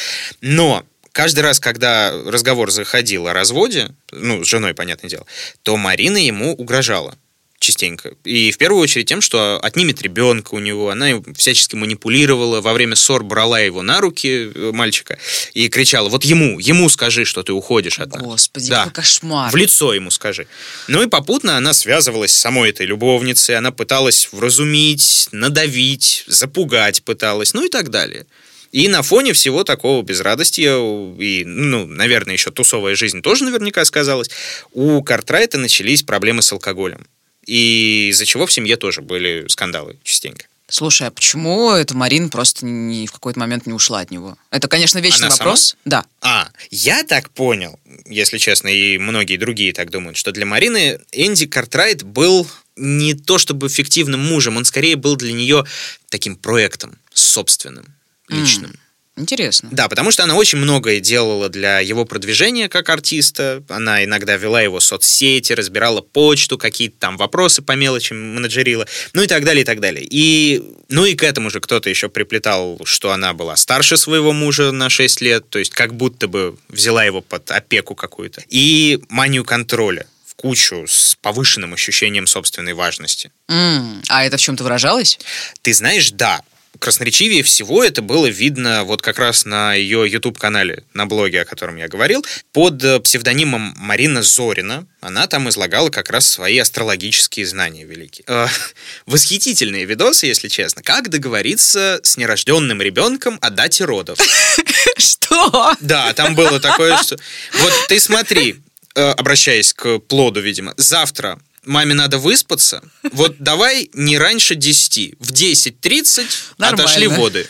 но каждый раз, когда разговор заходил о разводе, ну, с женой, понятное дело, то Марина ему угрожала частенько. И в первую очередь тем, что отнимет ребенка у него. Она всячески манипулировала. Во время ссор брала его на руки, э, мальчика, и кричала, вот ему, ему скажи, что ты уходишь от нас. Господи, Да. какой кошмар. В лицо ему скажи. Ну и попутно она связывалась с самой этой любовницей, она пыталась вразумить, надавить, запугать пыталась, ну и так далее. И на фоне всего такого безрадостия, и, ну, наверное, еще тусовая жизнь тоже наверняка сказалась, у Картрайта начались проблемы с алкоголем. И из-за чего в семье тоже были скандалы частенько. Слушай, а почему эта Марина просто ни в какой-то момент не ушла от него? Это, конечно, вечный Она вопрос. Да. А, я так понял, если честно, и многие другие так думают, что для Марины Энди Картрайт был не то чтобы фиктивным мужем, он скорее был для нее таким проектом собственным, личным. Интересно. Да, потому что она очень многое делала для его продвижения как артиста. Она иногда вела его соцсети, разбирала почту, какие-то там вопросы по мелочи менеджерила, ну и так далее, и так далее. И, ну и к этому же кто-то еще приплетал, что она была старше своего мужа на 6 лет, то есть как будто бы взяла его под опеку какую-то. И манию контроля в кучу с повышенным ощущением собственной важности. М, А это в чем-то выражалось? Ты знаешь, да, красноречивее всего это было видно вот как раз на ее YouTube-канале, на блоге, о котором я говорил, под э, псевдонимом Марина Зорина. Она там излагала как раз свои астрологические знания великие. Э, Восхитительные видосы, если честно. Как договориться с нерожденным ребенком о дате родов. Что? Да, там было такое, что... Вот ты смотри, э, обращаясь к плоду, видимо, завтра маме надо выспаться, вот давай не раньше 10. В 10.30 Нормально. отошли воды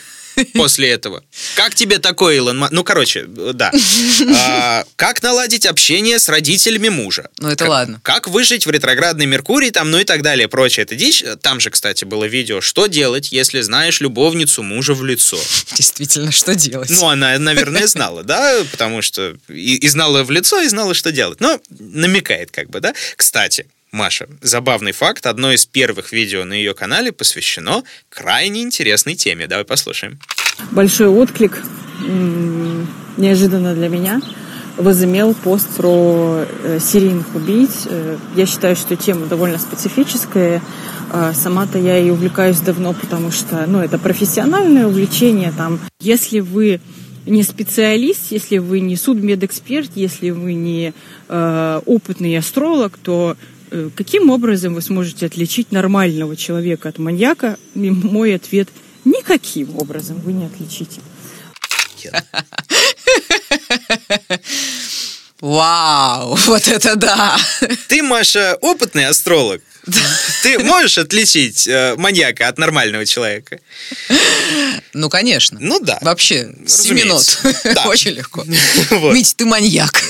после этого. Как тебе такое, Илон Ну, короче, да. А, как наладить общение с родителями мужа? Ну, это Как- ладно. Как выжить в ретроградный Меркурий, там, ну и так далее, прочее. Это дичь. Там же, кстати, было видео, что делать, если знаешь любовницу мужа в лицо. Действительно, что делать? Ну, она, наверное, знала, да, потому что и, и знала в лицо, и знала, что делать. Но намекает как бы, да. Кстати, Маша, забавный факт, одно из первых видео на ее канале посвящено крайне интересной теме. Давай послушаем. большой отклик, неожиданно для меня. возымел пост про э, серийных убийц. Э, я считаю, что тема довольно специфическая. Э, сама-то я и увлекаюсь давно, потому что ну, это профессиональное увлечение. Там, если вы не специалист, если вы не судмедэксперт, если вы не э, опытный астролог, то каким образом вы сможете отличить нормального человека от маньяка? И мой ответ – никаким образом вы не отличите. Вау, вот это да! Ты, Маша, опытный астролог. Ты можешь отличить э, маньяка от нормального человека? Ну, конечно. Ну да. Вообще, 7 минут. Да. Очень легко. Вот. Мить, ты маньяк.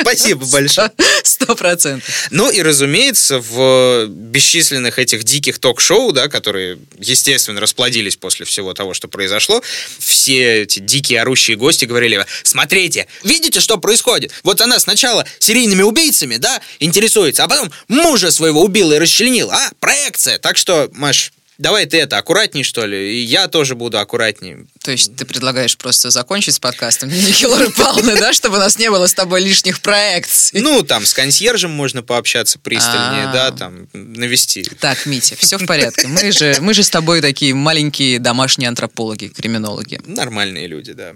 Спасибо большое. Сто процентов. Ну и, разумеется, в бесчисленных этих диких ток-шоу, да, которые, естественно, расплодились после всего того, что произошло, все эти дикие орущие гости говорили, смотрите, видите, что происходит? Вот она сначала серийными убийцами, да, интересуется, а потом мужа своего убила и расчленила, а? Проекция. Так что, Маш, давай ты это, аккуратней, что ли, и я тоже буду аккуратней. То есть ты предлагаешь просто закончить с подкастом дневники Лоры Павловны, да, чтобы у нас не было с тобой лишних проекций? Ну, там, с консьержем можно пообщаться пристальнее, А. да, там, навести. Так, Митя, все в порядке. Мы же, мы же с тобой такие маленькие домашние антропологи, криминологи. Нормальные люди, да.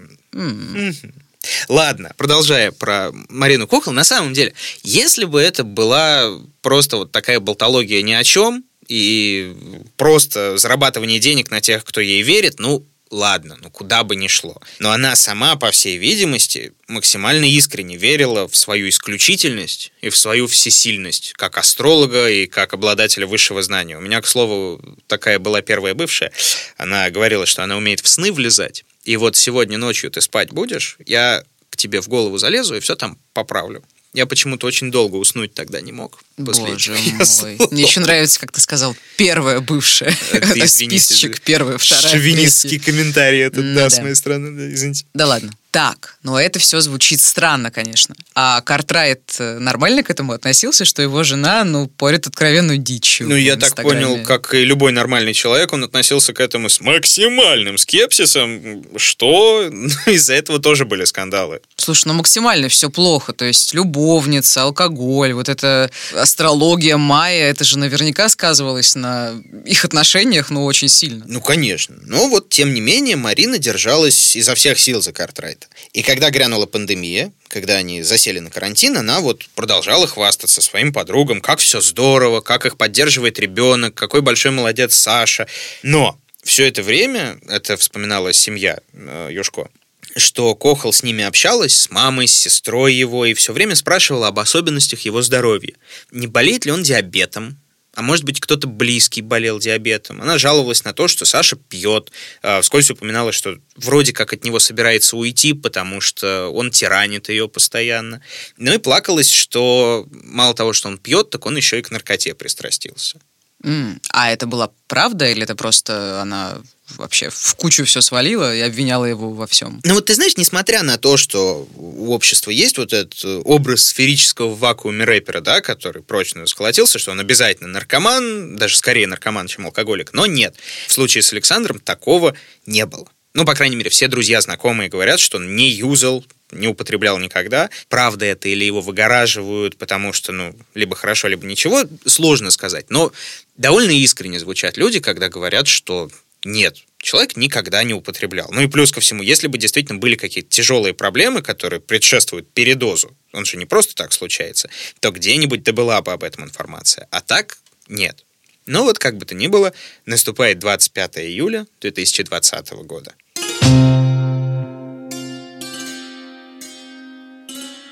Ладно, продолжая про Марину Кукол, на самом деле, если бы это была просто вот такая болтология ни о чем и просто зарабатывание денег на тех, кто ей верит, ну, ладно, ну куда бы ни шло. Но она сама, по всей видимости, максимально искренне верила в свою исключительность и в свою всесильность, как астролога и как обладателя высшего знания. У меня, к слову, такая была первая бывшая. Она говорила, что она умеет в сны влезать. И вот сегодня ночью ты спать будешь, я к тебе в голову залезу и все там поправлю. Я почему-то очень долго уснуть тогда не мог. После Боже мой. Мне еще нравится, как ты сказал, первая бывшая. Это, списочек первая, вторая, Шовинистский комментарий этот, да, с моей стороны, извините. Да ладно. Так, но это все звучит странно, конечно. А Картрайт э, нормально к этому относился, что его жена, ну, порит откровенную дичь. Ну, я так понял, как и любой нормальный человек, он относился к этому с максимальным скепсисом, что из-за этого тоже были скандалы. Слушай, ну максимально все плохо. То есть любовница, алкоголь, вот эта астрология майя, это же наверняка сказывалось на их отношениях, ну, очень сильно. Ну, конечно. Но вот, тем не менее, Марина держалась изо всех сил за Картрайта. И когда грянула пандемия, когда они засели на карантин, она вот продолжала хвастаться своим подругам, как все здорово, как их поддерживает ребенок, какой большой молодец Саша. Но все это время, это вспоминала семья э, Юшко, что Кохол с ними общалась, с мамой, с сестрой его, и все время спрашивала об особенностях его здоровья. Не болеет ли он диабетом? А может быть, кто-то близкий болел диабетом. Она жаловалась на то, что Саша пьет. А, Вскользь упоминала, что вроде как от него собирается уйти, потому что он тиранит ее постоянно. Ну и плакалась, что мало того, что он пьет, так он еще и к наркоте пристрастился. М, А это была правда или это просто она вообще в кучу все свалила и обвиняла его во всем? Ну вот ты знаешь, несмотря на то, что у общества есть вот этот э, образ сферического в вакууме рэпера, да, который прочно сколотился, что он обязательно наркоман, даже скорее наркоман, чем алкоголик, но нет. В случае с Александром такого не было. Ну, по крайней мере, все друзья, знакомые говорят, что он не юзал, не употреблял никогда. Правда это или его выгораживают, потому что, ну, либо хорошо, либо ничего, сложно сказать. Но довольно искренне звучат люди, когда говорят, что нет, человек никогда не употреблял. Ну и плюс ко всему, если бы действительно были какие-то тяжелые проблемы, которые предшествуют передозу, он же не просто так случается, то где-нибудь да была бы об этом информация. А так нет. Ну вот, как бы то ни было, наступает 25 июля 2020 года.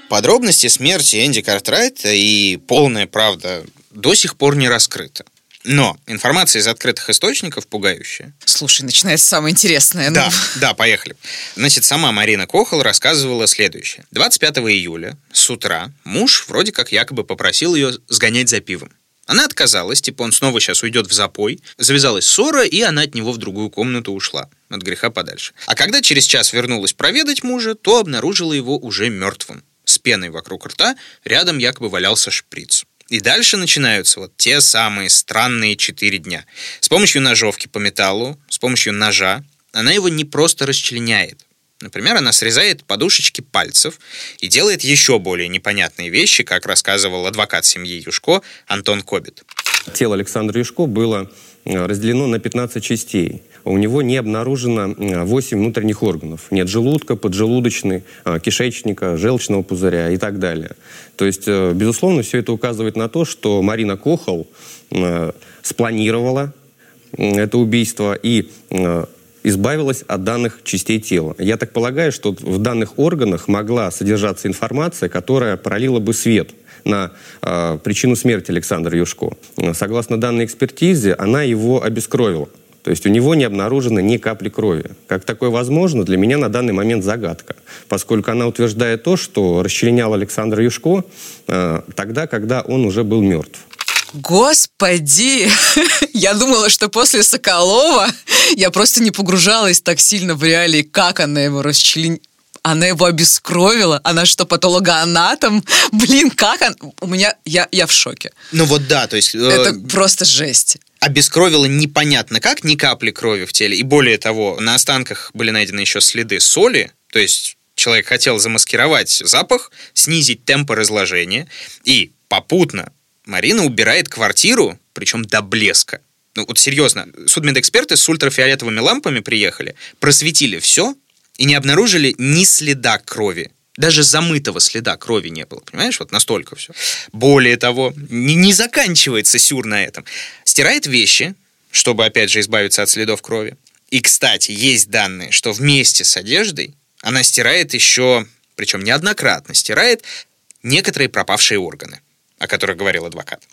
Подробности смерти Энди Картрайта и полная правда до сих пор не раскрыта. Но информация из открытых источников пугающая. Слушай, начинается самое интересное. ну. Да, да, поехали. Значит, сама Марина Кохол рассказывала следующее. 25 июля с утра муж вроде как якобы попросил ее сгонять за пивом. Она отказалась, типа он снова сейчас уйдет в запой. Завязалась ссора, и она от него в другую комнату ушла. От греха подальше. А когда через час вернулась проведать мужа, то обнаружила его уже мертвым. С пеной вокруг рта, рядом якобы валялся шприц. И дальше начинаются вот те самые странные четыре дня. С помощью ножовки по металлу, с помощью ножа, она его не просто расчленяет. Например, она срезает подушечки пальцев и делает еще более непонятные вещи, как рассказывал адвокат семьи Юшко Антон Кобит. Тело Александра Юшко было разделено на 15 частей. У него не обнаружено 8 внутренних органов. Нет желудка, поджелудочной, э, кишечника, желчного пузыря и так далее. То есть, э, безусловно, все это указывает на то, что Марина Кохол спланировала это убийство и избавилась от данных частей тела. Я так полагаю, что в данных органах могла содержаться информация, которая пролила бы свет на э, причину смерти Александра Юшко. Согласно данной экспертизе, она его обескровила. То есть у него не обнаружено ни капли крови. Как такое возможно, для меня на данный момент загадка, поскольку она утверждает то, что расчленял Александра Юшко э, тогда, когда он уже был мертв. Господи! Я думала, что после Соколова я просто не погружалась так сильно в реалии, как она его расчлен... Она его обескровила. Она что, патологоанатом? Блин, как он... У меня... Я, я в шоке. Ну вот да, то есть... Э, Это просто жесть. Обескровила непонятно как, ни капли крови в теле. И более того, на останках были найдены еще следы соли. То есть человек хотел замаскировать запах, снизить темпы разложения и попутно Марина убирает квартиру, причем до блеска. Ну вот серьезно, судмедэксперты с ультрафиолетовыми лампами приехали, просветили все и не обнаружили ни следа крови. Даже замытого следа крови не было, понимаешь? Вот настолько все. Более того, не, не заканчивается сюр на этом. Стирает вещи, чтобы, опять же, избавиться от следов крови. И, кстати, есть данные, что вместе с одеждой она стирает еще, причем неоднократно стирает, некоторые пропавшие органы о которых говорил адвокат.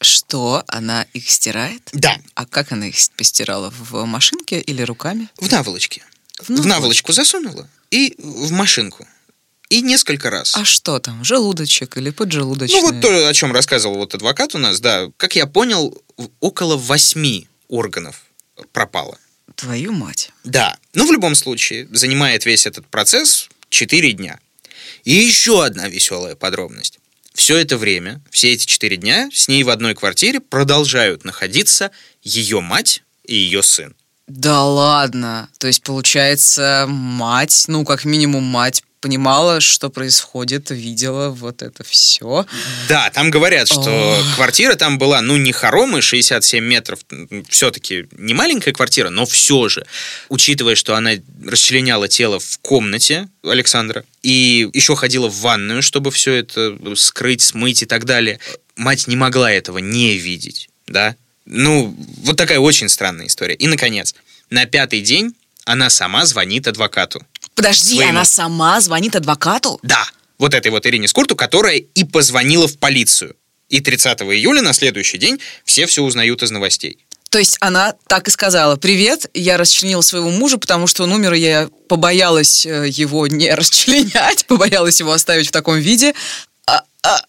Что, она их стирает? Да. А как она их постирала? В машинке или руками? В наволочке. В наволочку, в наволочку засунула и в машинку. И несколько раз. А что там, желудочек или поджелудочный? Ну вот то, о чем рассказывал вот адвокат у нас, да. Как я понял, около восьми органов пропало. Твою мать. Да. Но в любом случае, занимает весь этот процесс 4 дня. И еще одна веселая подробность все это время, все эти четыре дня с ней в одной квартире продолжают находиться ее мать и ее сын. Да ладно. То есть, получается, мать, ну, как минимум мать понимала, что происходит, видела вот это все. Да, там говорят, что О. квартира там была, ну, не хоромы, 67 метров, все-таки не маленькая квартира, но все же, учитывая, что она расчленяла тело в комнате Александра и еще ходила в ванную, чтобы все это скрыть, смыть и так далее, мать не могла этого не видеть, да? Ну, вот такая очень странная история. И, наконец, на пятый день она сама звонит адвокату. Подожди, своему. она сама звонит адвокату? Да, вот этой вот Ирине Скурту, которая и позвонила в полицию. И 30 июля на следующий день все все узнают из новостей. То есть она так и сказала, привет, я расчленила своего мужа, потому что он умер, и я побоялась э, его не расчленять, побоялась его оставить в таком виде. А, а, а!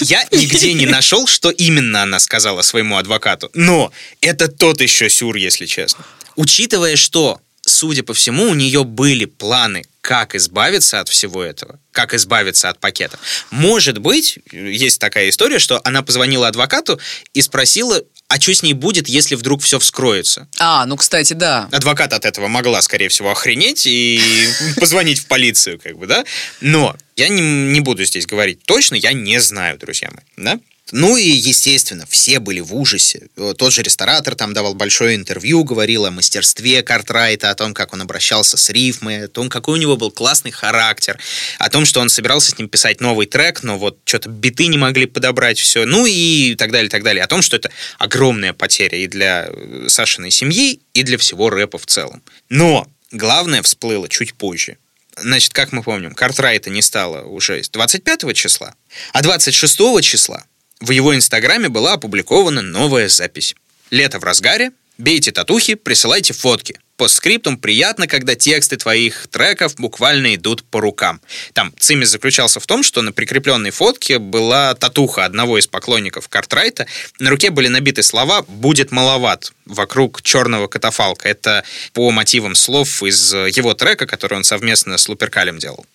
Я нигде не нашел, что именно она сказала своему адвокату. Но это тот еще сюр, если честно. Учитывая, что судя по всему, у нее были планы, как избавиться от всего этого, как избавиться от пакетов. Может быть, есть такая история, что она позвонила адвокату и спросила, а что с ней будет, если вдруг все вскроется? А, ну, кстати, да. Адвокат от этого могла, скорее всего, охренеть и позвонить в полицию, как бы, да? Но я не, не буду здесь говорить точно, я не знаю, друзья мои, да? Ну и, естественно, все были в ужасе. Тот же ресторатор там давал большое интервью, говорил о мастерстве Картрайта, о том, как он обращался с рифмой, о том, какой у него был классный характер, о том, что он собирался с ним писать новый трек, но вот что-то биты не могли подобрать все, ну и так далее, так далее. О том, что это огромная потеря и для э, Сашиной семьи, и для всего рэпа в целом. Но главное всплыло чуть позже. Значит, как мы помним, Картрайта не стало уже 25 числа, а 26 числа в его инстаграме была опубликована новая запись. Лето в разгаре, бейте татухи, присылайте фотки. По скриптум приятно, когда тексты твоих треков буквально идут по рукам. Там цимис заключался в том, что на прикрепленной фотке была татуха одного из поклонников Картрайта. На руке были набиты слова «будет маловат» вокруг черного катафалка. Это по мотивам слов из его трека, который он совместно с Луперкалем делал.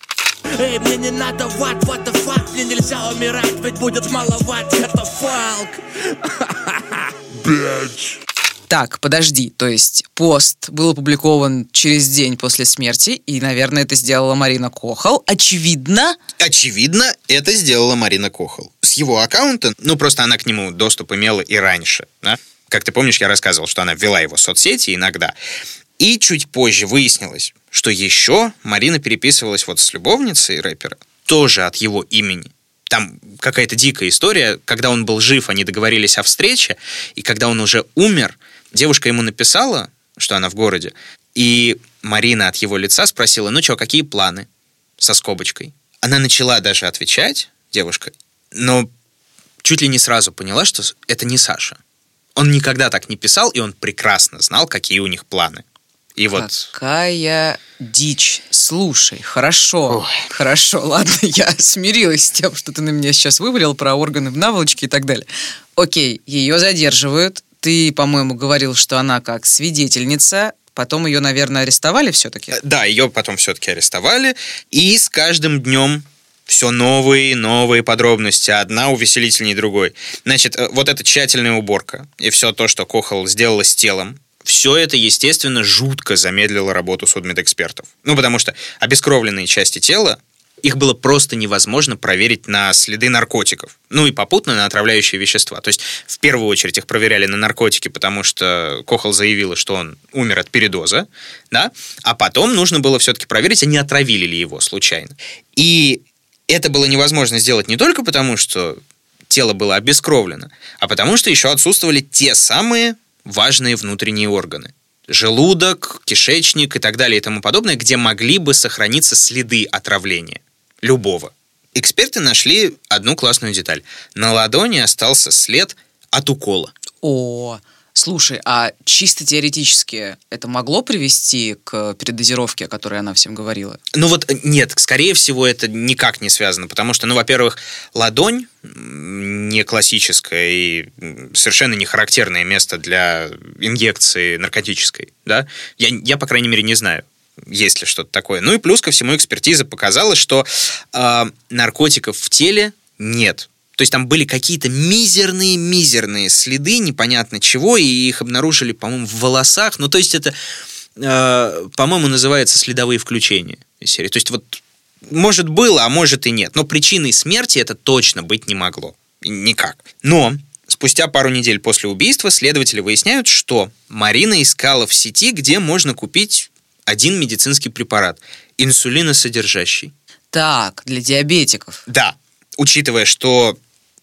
Эй, мне не надо ват, what the fuck Мне нельзя умирать, ведь будет маловат Это фалк Bitch Так, подожди, то есть пост был опубликован через день после смерти, и, наверное, это сделала Марина Кохал. Очевидно... Очевидно, это сделала Марина Кохал. С его аккаунта, ну, просто она к нему доступ имела и раньше, да? Как ты помнишь, я рассказывал, что она вела его в соцсети иногда. И чуть позже выяснилось, что еще Марина переписывалась вот с любовницей рэпера, тоже от его имени. Там какая-то дикая история. Когда он был жив, они договорились о встрече, и когда он уже умер, девушка ему написала, что она в городе, и Марина от его лица спросила, ну что, какие планы? Со скобочкой. Она начала даже отвечать, девушка, но чуть ли не сразу поняла, что это не Саша. Он никогда так не писал, и он прекрасно знал, какие у них планы. И вот... Какая дичь. Слушай, хорошо, Ой. хорошо, ладно, я смирилась с тем, что ты на меня сейчас вывалил про органы в наволочке и так далее. Окей, ее задерживают. Ты, по-моему, говорил, что она как свидетельница, Потом ее, наверное, арестовали все-таки? Да, ее потом все-таки арестовали. И с каждым днем все новые новые подробности, одна увеселительнее другой. Значит, э, вот эта тщательная уборка и все то, что Кохол сделала с телом, все это, естественно, жутко замедлило работу судмедэкспертов. Ну, потому что обескровленные части тела, их было просто невозможно проверить на следы наркотиков. Ну и попутно на отравляющие вещества. То есть в первую очередь их проверяли на наркотики, потому что Кохол заявила, что он умер от передоза, да, а потом нужно было все-таки проверить, а не отравили ли его случайно. И это было невозможно сделать не только потому, что тело было обескровлено, а потому что еще отсутствовали те самые важные внутренние органы. Желудок, кишечник и так далее и тому подобное, где могли бы сохраниться следы отравления. Любого. Эксперты нашли одну классную деталь. На ладони остался след от укола. О, Слушай, а чисто теоретически это могло привести к передозировке, о которой она всем говорила? Ну вот нет, скорее всего, это никак не связано, потому что, ну, во-первых, ладонь не классическое и совершенно не характерное место для инъекции наркотической, да? Я, я по крайней мере, не знаю есть ли что-то такое. Ну и плюс ко всему экспертиза показала, что э, наркотиков в теле нет. То есть там были какие-то мизерные-мизерные следы, непонятно чего, и их обнаружили, по-моему, в волосах. Ну, то есть это, э, по-моему, называется следовые включения из серии. То есть вот может было, а может и нет. Но причиной смерти это точно быть не могло. Никак. Но спустя пару недель после убийства следователи выясняют, что Марина искала в сети, где можно купить один медицинский препарат, инсулиносодержащий. Так, для диабетиков. Да, учитывая, что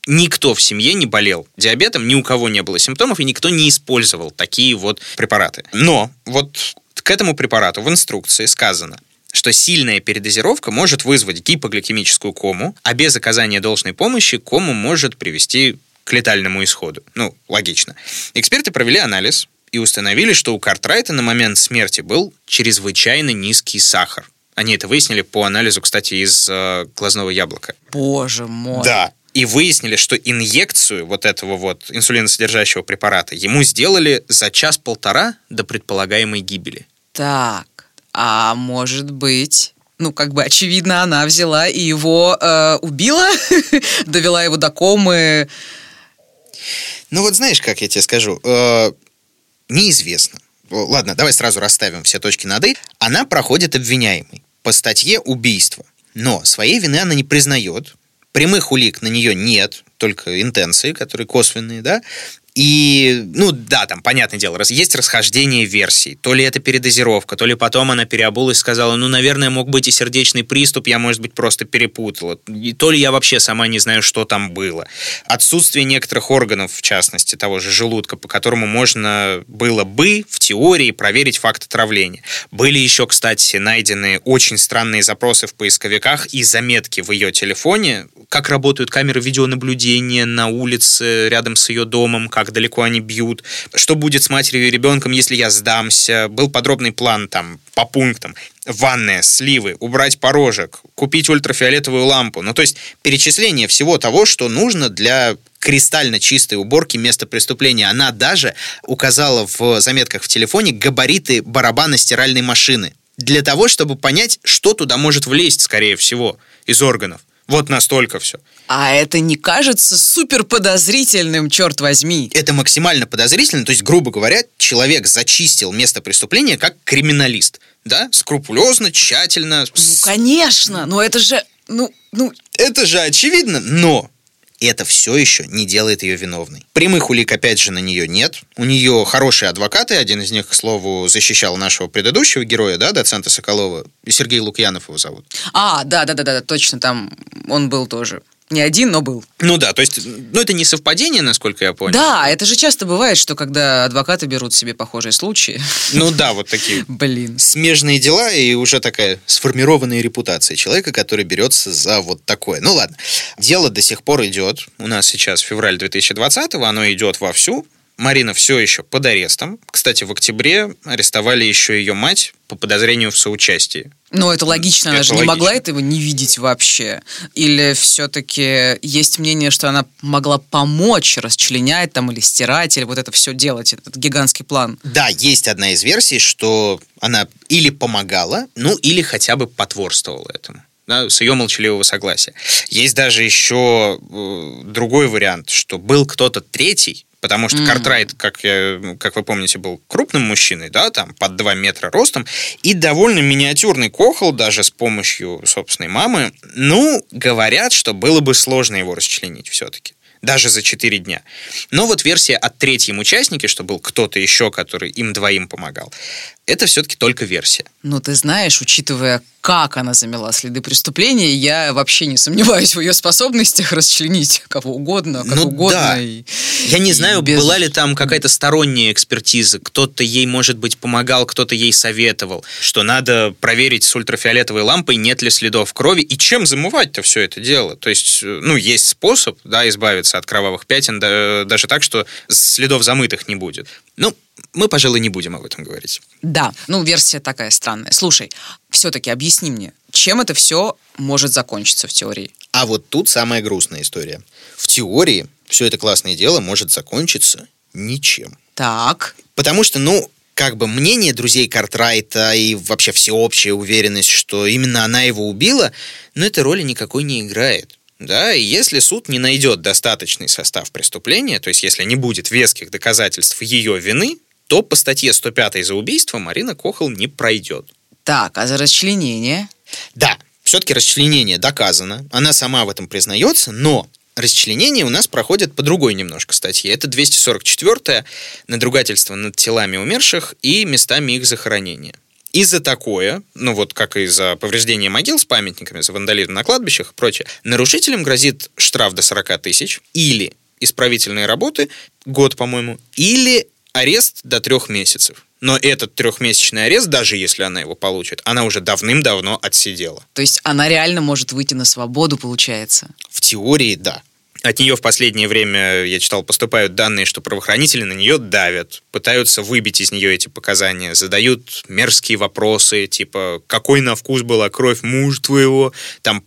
никто в семье не болел диабетом, ни у кого не было симптомов, и никто не использовал такие вот препараты. Но вот к этому препарату в инструкции сказано, что сильная передозировка может вызвать гипогликемическую кому, а без оказания должной помощи кому может привести к летальному исходу. Ну, логично. Эксперты провели анализ и установили, что у Картрайта на момент смерти был чрезвычайно низкий сахар. Они это выяснили по анализу, кстати, из э, глазного яблока. Боже мой. Да и выяснили, что инъекцию вот этого вот инсулиносодержащего препарата ему сделали за час-полтора до предполагаемой гибели. Так, а может быть... Ну, как бы, очевидно, она взяла и его э, убила, довела его до комы. Ну, вот знаешь, как я тебе скажу, э, неизвестно. Ладно, давай сразу расставим все точки над «и». Она проходит обвиняемой по статье убийства. Но своей вины она не признает, Прямых улик на нее нет, только интенции, которые косвенные, да, и, ну да, там, понятное дело, есть расхождение версий. То ли это передозировка, то ли потом она переобулась и сказала, ну, наверное, мог быть и сердечный приступ, я, может быть, просто перепутала. И то ли я вообще сама не знаю, что там было. Отсутствие некоторых органов, в частности, того же желудка, по которому можно было бы в теории проверить факт отравления. Были еще, кстати, найдены очень странные запросы в поисковиках и заметки в ее телефоне, как работают камеры видеонаблюдения на улице рядом с ее домом, как далеко они бьют, что будет с матерью и ребенком, если я сдамся. Был подробный план там по пунктам. Ванная, сливы, убрать порожек, купить ультрафиолетовую лампу. Ну, то есть перечисление всего того, что нужно для кристально чистой уборки места преступления. Она даже указала в заметках в телефоне габариты барабана стиральной машины для того, чтобы понять, что туда может влезть, скорее всего, из органов. Вот настолько все. А это не кажется супер подозрительным, черт возьми. Это максимально подозрительно. То есть, грубо говоря, человек зачистил место преступления как криминалист. Да? Скрупулезно, тщательно. Ну, конечно. Но это же... Ну, ну... Это же очевидно, но это все еще не делает ее виновной. Прямых улик, опять же, на нее нет. У нее хорошие адвокаты. Один из них, к слову, защищал нашего предыдущего героя, да, доцента Соколова. Сергей Лукьянов его зовут. А, да-да-да, точно, там он был тоже. Не один, но был. Ну да, то есть, ну это не совпадение, насколько я понял. Да, это же часто бывает, что когда адвокаты берут себе похожие случаи. Ну да, вот такие. Блин. Смежные дела и уже такая сформированная репутация человека, который берется за вот такое. Ну ладно. Дело до сих пор идет. У нас сейчас февраль 2020-го, оно идет вовсю. Марина все еще под арестом. Кстати, в октябре арестовали еще ее мать по подозрению в соучастии. Ну, это логично, она это же логично. не могла этого не видеть вообще. Или все-таки есть мнение, что она могла помочь расчленять там или стирать, или вот это все делать, этот гигантский план. Да, есть одна из версий, что она или помогала, ну, или хотя бы потворствовала этому да, с ее молчаливого согласия. Есть даже еще э, другой вариант, что был кто-то третий, Потому что mm. Картрайт, как, я, как вы помните, был крупным мужчиной, да, там под 2 метра ростом, и довольно миниатюрный кохол даже с помощью собственной мамы. Ну, говорят, что было бы сложно его расчленить все-таки даже за 4 дня. Но вот версия от третьем участнике, что был кто-то еще, который им двоим помогал, это все-таки только версия. Ну, ты знаешь, учитывая, как она замела следы преступления, я вообще не сомневаюсь в ее способностях расчленить кого угодно, как ну, угодно. Да. И, я не знаю, без... была ли там какая-то сторонняя экспертиза, кто-то ей, может быть, помогал, кто-то ей советовал, что надо проверить с ультрафиолетовой лампой, нет ли следов крови, и чем замывать-то все это дело. То есть, ну, есть способ, да, избавиться от кровавых пятен, да, даже так, что следов замытых не будет. Ну, мы, пожалуй, не будем об этом говорить. Да, ну, версия такая странная. Слушай, все-таки объясни мне, чем это все может закончиться в теории? А вот тут самая грустная история. В теории все это классное дело может закончиться ничем. Так. Потому что, ну, как бы мнение друзей Картрайта и вообще всеобщая уверенность, что именно она его убила, но этой роли никакой не играет. Да, и если суд не найдет достаточный состав преступления, то есть если не будет веских доказательств ее вины, то по статье 105 за убийство Марина Кохол не пройдет. Так, а за расчленение? Да, все-таки расчленение доказано, она сама в этом признается, но расчленение у нас проходит по другой немножко статье. Это 244-я надругательство над телами умерших и местами их захоронения. И за такое, ну вот как и за повреждение могил с памятниками, за вандализм на кладбищах и прочее, нарушителям грозит штраф до 40 тысяч или исправительные работы, год, по-моему, или арест до трех месяцев. Но этот трехмесячный арест, даже если она его получит, она уже давным-давно отсидела. То есть она реально может выйти на свободу, получается? В теории, да. От нее в последнее время, я читал, поступают данные, что правоохранители на нее давят, пытаются выбить из нее эти показания, задают мерзкие вопросы, типа, какой на вкус была кровь муж твоего, там,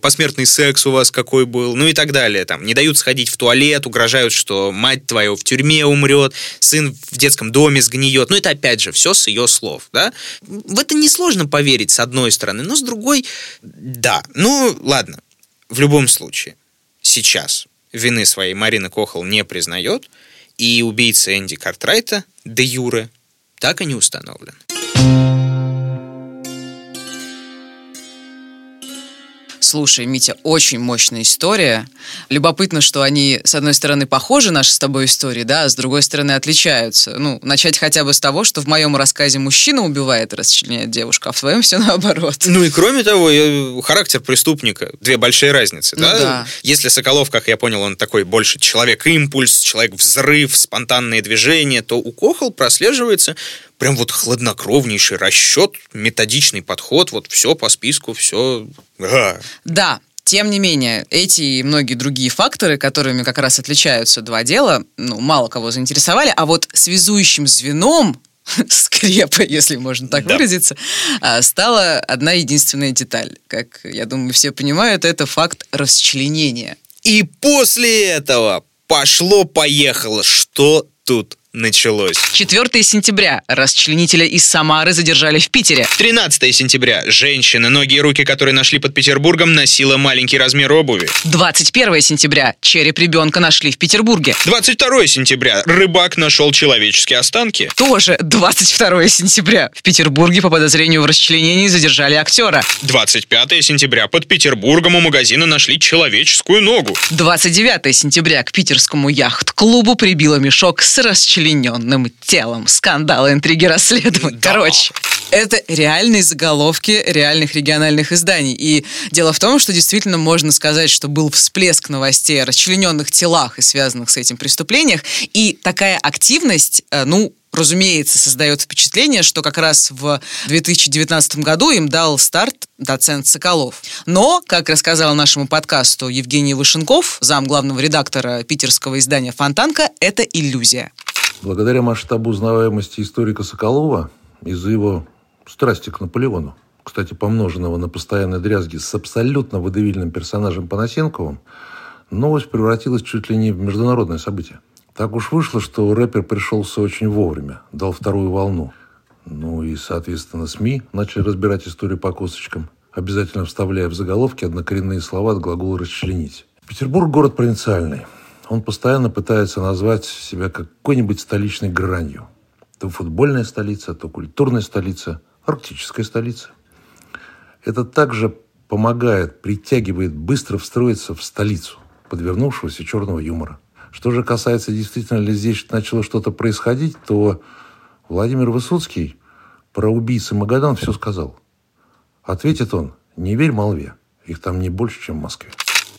посмертный секс у вас какой был, ну и так далее. Там, не дают сходить в туалет, угрожают, что мать твоя в тюрьме умрет, сын в детском доме сгниет. Ну это опять же все с ее слов, да? В это несложно поверить, с одной стороны, но с другой, да. Ну, ладно, в любом случае сейчас вины своей Марина Кохол не признает, и убийца Энди Картрайта, де юре, так и не установлен. Слушай, Митя, очень мощная история. Любопытно, что они, с одной стороны, похожи, наши с тобой истории, да, а с другой стороны, отличаются. Ну, начать хотя бы с того, что в моем рассказе мужчина убивает расчленяет девушку, а в твоем все наоборот. Ну и кроме того, характер преступника. Две большие разницы, ну, да? да? Если Соколов, как я понял, он такой больше человек-импульс, человек-взрыв, спонтанные движения, то у Кохол прослеживается прям вот хладнокровнейший расчет, методичный подход, вот все по списку, все... Ага. Да, тем не менее, эти и многие другие факторы, которыми как раз отличаются два дела, ну, мало кого заинтересовали, а вот связующим звеном скрепа, если можно так да. выразиться, а, стала одна единственная деталь. Как, я думаю, все понимают, это факт расчленения. И после этого пошло-поехало. Что тут началось. 4 сентября. Расчленителя из Самары задержали в Питере. 13 сентября. Женщина, ноги и руки, которые нашли под Петербургом, носила маленький размер обуви. 21 сентября. Череп ребенка нашли в Петербурге. 22 сентября. Рыбак нашел человеческие останки. Тоже 22 сентября. В Петербурге по подозрению в расчленении задержали актера. 25 сентября. Под Петербургом у магазина нашли человеческую ногу. 29 сентября к питерскому яхт-клубу прибило мешок с расчленением расчлененным телом. Скандалы, интриги, расследования. Да. Короче, это реальные заголовки реальных региональных изданий. И дело в том, что действительно можно сказать, что был всплеск новостей о расчлененных телах и связанных с этим преступлениях. И такая активность, э, ну, разумеется, создает впечатление, что как раз в 2019 году им дал старт доцент Соколов. Но, как рассказал нашему подкасту Евгений Вышенков, зам главного редактора питерского издания «Фонтанка», это иллюзия. Благодаря масштабу узнаваемости историка Соколова из-за его страсти к Наполеону, кстати, помноженного на постоянной дрязги с абсолютно выдавильным персонажем Панасенковым, новость превратилась чуть ли не в международное событие. Так уж вышло, что рэпер пришелся очень вовремя, дал вторую волну. Ну и, соответственно, СМИ начали разбирать историю по косточкам, обязательно вставляя в заголовки однокоренные слова от глагола «расчленить». Петербург – город провинциальный – он постоянно пытается назвать себя какой-нибудь столичной гранью. То футбольная столица, то культурная столица, арктическая столица. Это также помогает, притягивает быстро встроиться в столицу подвернувшегося черного юмора. Что же касается, действительно ли здесь начало что-то происходить, то Владимир Высоцкий про убийцы Магадан все сказал. Ответит он, не верь молве, их там не больше, чем в Москве.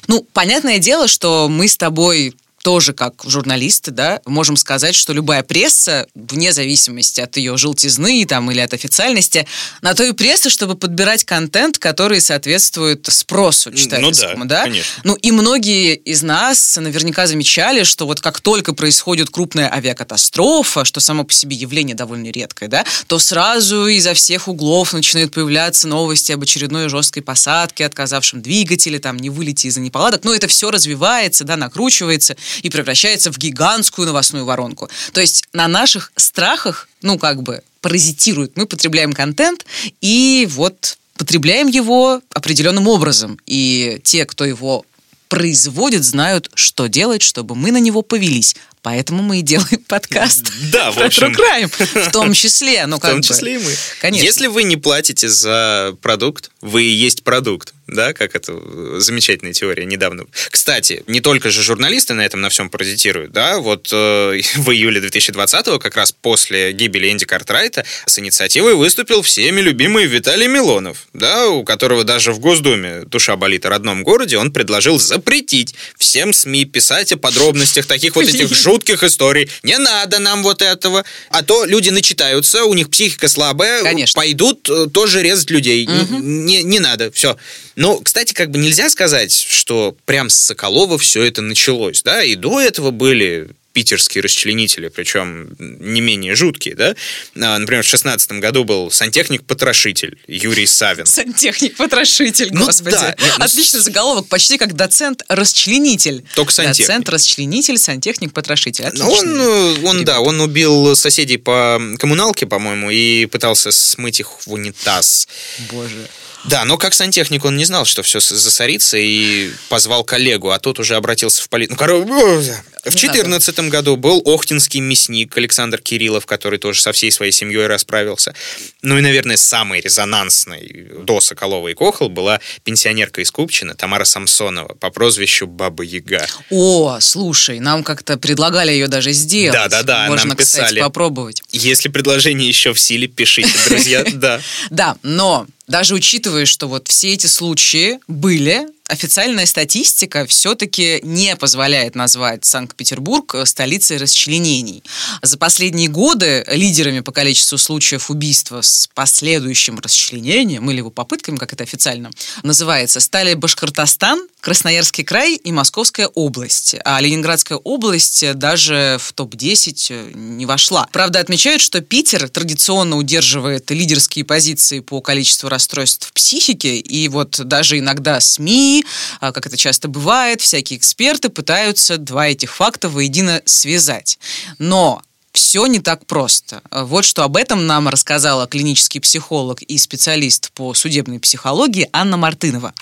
Ну, понятное дело, что мы с тобой тоже как журналисты, да, можем сказать, что любая пресса, вне зависимости от ее желтизны там, или от официальности, на то и пресса, чтобы подбирать контент, который соответствует спросу читательскому, ну, да, да? Конечно. Ну и многие из нас наверняка замечали, что вот как только происходит крупная авиакатастрофа, что само по себе явление довольно редкое, да, то сразу изо всех углов начинают появляться новости об очередной жесткой посадке, отказавшем двигателе, там, не вылете из-за неполадок. Но это все развивается, да, накручивается и превращается в гигантскую новостную воронку. То есть на наших страхах, ну, как бы, паразитирует. Мы потребляем контент, и вот потребляем его определенным образом. И те, кто его производит, знают, что делать, чтобы мы на него повелись. Поэтому мы и делаем подкаст. Да, в общем. True в том числе. Ну, в том числе и мы. Конечно. Если вы не платите за продукт, вы и есть продукт да, как это замечательная теория недавно. Кстати, не только же журналисты на этом на всем паразитируют, да, вот э, в июле 2020-го, как раз после гибели Энди Картрайта, с инициативой выступил всеми любимый Виталий Милонов, да, у которого даже в Госдуме душа болит о родном городе, он предложил запретить всем СМИ писать о подробностях таких вот этих жутких историй. Не надо нам вот этого, а то люди начитаются, у них психика слабая, Конечно. пойдут э, тоже резать людей. Угу. Не, не надо, все. Но, кстати, как бы нельзя сказать, что прям с Соколова все это началось, да, и до этого были питерские расчленители, причем не менее жуткие, да. А, например, в шестнадцатом году был сантехник-потрошитель Юрий Савин. Сантехник-потрошитель, ну, господи. Да, ну, Отличный заголовок, почти как доцент-расчленитель. Только сантехник. Доцент-расчленитель, сантехник-потрошитель. Ну, он, э, он, да, он убил соседей по коммуналке, по-моему, и пытался смыть их в унитаз. Боже. Да, но как сантехник он не знал, что все засорится, и позвал коллегу, а тот уже обратился в полицию. Ну, короче, в 2014 году был охтинский мясник Александр Кириллов, который тоже со всей своей семьей расправился. Ну и, наверное, самый резонансный до Соколова и Кохол была пенсионерка из Купчина Тамара Самсонова по прозвищу Баба Яга. О, слушай, нам как-то предлагали ее даже сделать. Да-да-да, Можно, нам писали. кстати, попробовать. Если предложение еще в силе, пишите, друзья, да. Да, но даже учитывая, что вот все эти случаи были, официальная статистика все-таки не позволяет назвать Санкт-Петербург столицей расчленений. За последние годы лидерами по количеству случаев убийства с последующим расчленением или его попытками, как это официально называется, стали Башкортостан, Красноярский край и Московская область. А Ленинградская область даже в топ-10 не вошла. Правда, отмечают, что Питер традиционно удерживает лидерские позиции по количеству расстройств психики, и вот даже иногда СМИ, а, как это часто бывает, всякие эксперты пытаются два этих факта воедино связать. Но все не так просто. Вот что об этом нам рассказала клинический психолог и специалист по судебной психологии Анна Мартынова.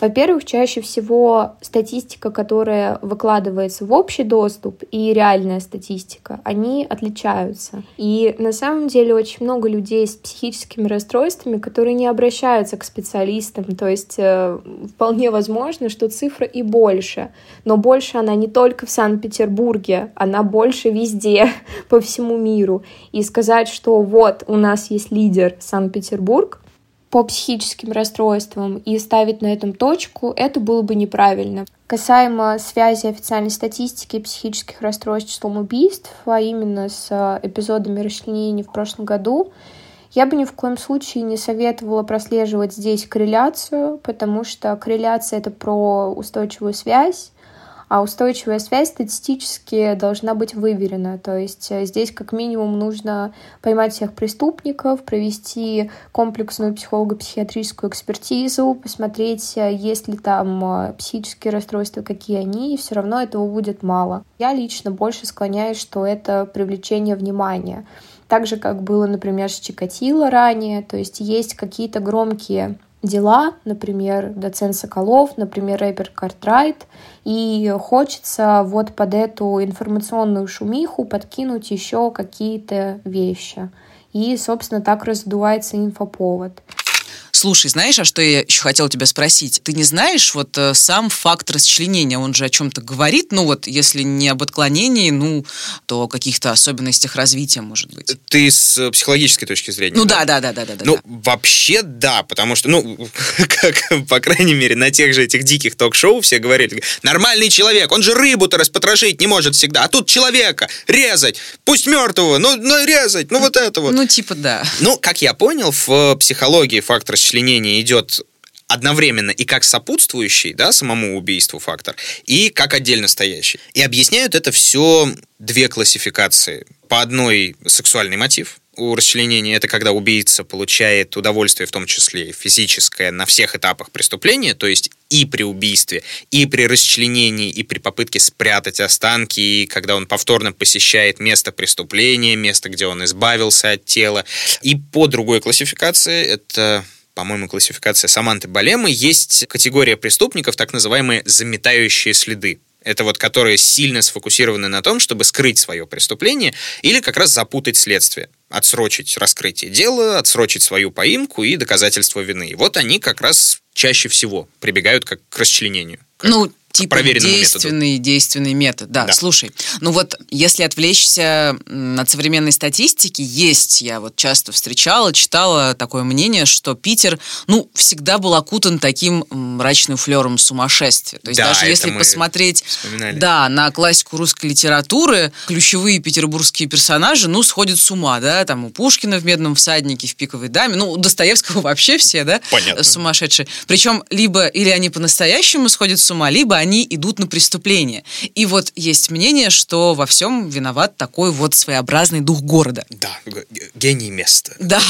Во-первых, чаще всего статистика, которая выкладывается в общий доступ, и реальная статистика, они отличаются. И на самом деле очень много людей с психическими расстройствами, которые не обращаются к специалистам. То есть э, вполне возможно, что цифра и больше. Но больше она не только в Санкт-Петербурге, она больше везде, по всему миру. И сказать, что вот у нас есть лидер Санкт-Петербург, по психическим расстройствам и ставить на этом точку, это было бы неправильно. Касаемо связи официальной статистики психических расстройств с числом убийств, а именно с э, эпизодами расчленения в прошлом году, я бы ни в коем случае не советовала прослеживать здесь корреляцию, потому что корреляция — это про устойчивую связь, а устойчивая связь статистически должна быть выверена. То есть э, здесь как минимум нужно поймать всех преступников, провести комплексную психолого-психиатрическую экспертизу, посмотреть, э, есть ли там э, психические расстройства, какие они, и все равно этого будет мало. Я лично больше склоняюсь, что это привлечение внимания. Так же, как было, например, с Чикатило ранее, то есть есть какие-то громкие дела, например, доцент Соколов, например, рэпер Картрайт, и хочется вот под эту информационную шумиху подкинуть еще какие-то вещи. И, собственно, так раздувается инфоповод. Слушай, знаешь, а что я еще хотела тебя спросить? Ты не знаешь, вот э, сам факт расчленения, он же о чем-то говорит, ну вот, если не об отклонении, ну, то о каких-то особенностях развития, может быть. Ты с э, психологической точки зрения? Ну да, да, да, да, да. Ну, да. вообще да, потому что, ну, как, по крайней мере, на тех же этих диких ток-шоу все говорили, нормальный человек, он же рыбу-то распотрошить не может всегда, а тут человека резать, пусть мертвого, ну, ну резать, ну вот это вот. Ну, типа да. Ну, как я понял, в психологии факт расчленения расчленение идет одновременно и как сопутствующий да, самому убийству фактор, и как отдельно стоящий. И объясняют это все две классификации. По одной сексуальный мотив, у расчленения это когда убийца получает удовольствие, в том числе физическое, на всех этапах преступления, то есть и при убийстве, и при расчленении, и при попытке спрятать останки, и когда он повторно посещает место преступления, место, где он избавился от тела. И по другой классификации это по-моему, классификация Саманты Балемы, есть категория преступников, так называемые заметающие следы. Это вот которые сильно сфокусированы на том, чтобы скрыть свое преступление или как раз запутать следствие, отсрочить раскрытие дела, отсрочить свою поимку и доказательство вины. И вот они как раз чаще всего прибегают как к расчленению. Как... Ну, типа действенный, методу. действенный метод. Да, да, слушай, ну вот если отвлечься от современной статистики, есть, я вот часто встречала, читала такое мнение, что Питер, ну, всегда был окутан таким мрачным флером сумасшествия. То есть да, даже если посмотреть да, на классику русской литературы, ключевые петербургские персонажи, ну, сходят с ума, да, там у Пушкина в «Медном всаднике», в «Пиковой даме», ну, у Достоевского вообще все, да, Понятно. сумасшедшие. Причем либо или они по-настоящему сходят с ума, либо они идут на преступление. И вот есть мнение, что во всем виноват такой вот своеобразный дух города. Да, гений места. Да.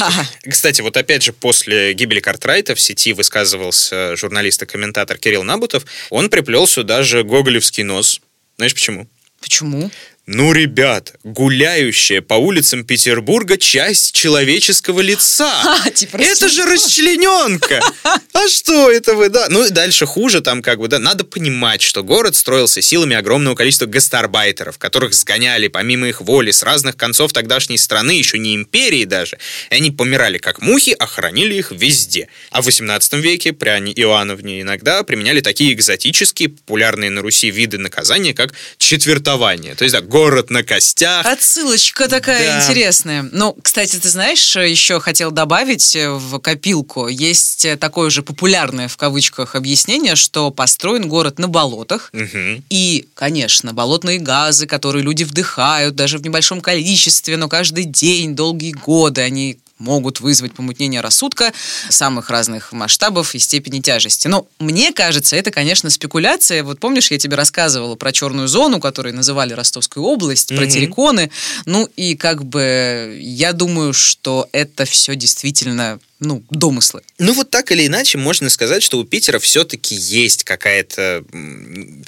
Кстати, вот опять же, после гибели Картрайта в сети высказывался журналист и комментатор Кирилл Набутов. Он приплел сюда же гоголевский нос. Знаешь почему? Почему? Ну, ребят, гуляющая по улицам Петербурга часть человеческого лица. А, типа это же расчлененка. А что это вы, да? Ну и дальше хуже там как бы, да. Надо понимать, что город строился силами огромного количества гастарбайтеров, которых сгоняли помимо их воли с разных концов тогдашней страны, еще не империи даже. И они помирали как мухи, а хоронили их везде. А в 18 веке при Анне Иоанновне иногда применяли такие экзотические, популярные на Руси виды наказания, как четвертование. То есть, да, город на костях. Отсылочка такая да. интересная. Ну, кстати, ты знаешь, еще хотел добавить в копилку. Есть такое же популярное в кавычках объяснение, что построен город на болотах. Угу. И, конечно, болотные газы, которые люди вдыхают даже в небольшом количестве, но каждый день, долгие годы они могут вызвать помутнение рассудка самых разных масштабов и степени тяжести. Но мне кажется, это, конечно, спекуляция. Вот помнишь, я тебе рассказывала про черную зону, которую называли Ростовскую область, mm-hmm. про терриконы. Ну и как бы я думаю, что это все действительно ну, домыслы. Ну, вот так или иначе, можно сказать, что у Питера все-таки есть какая-то,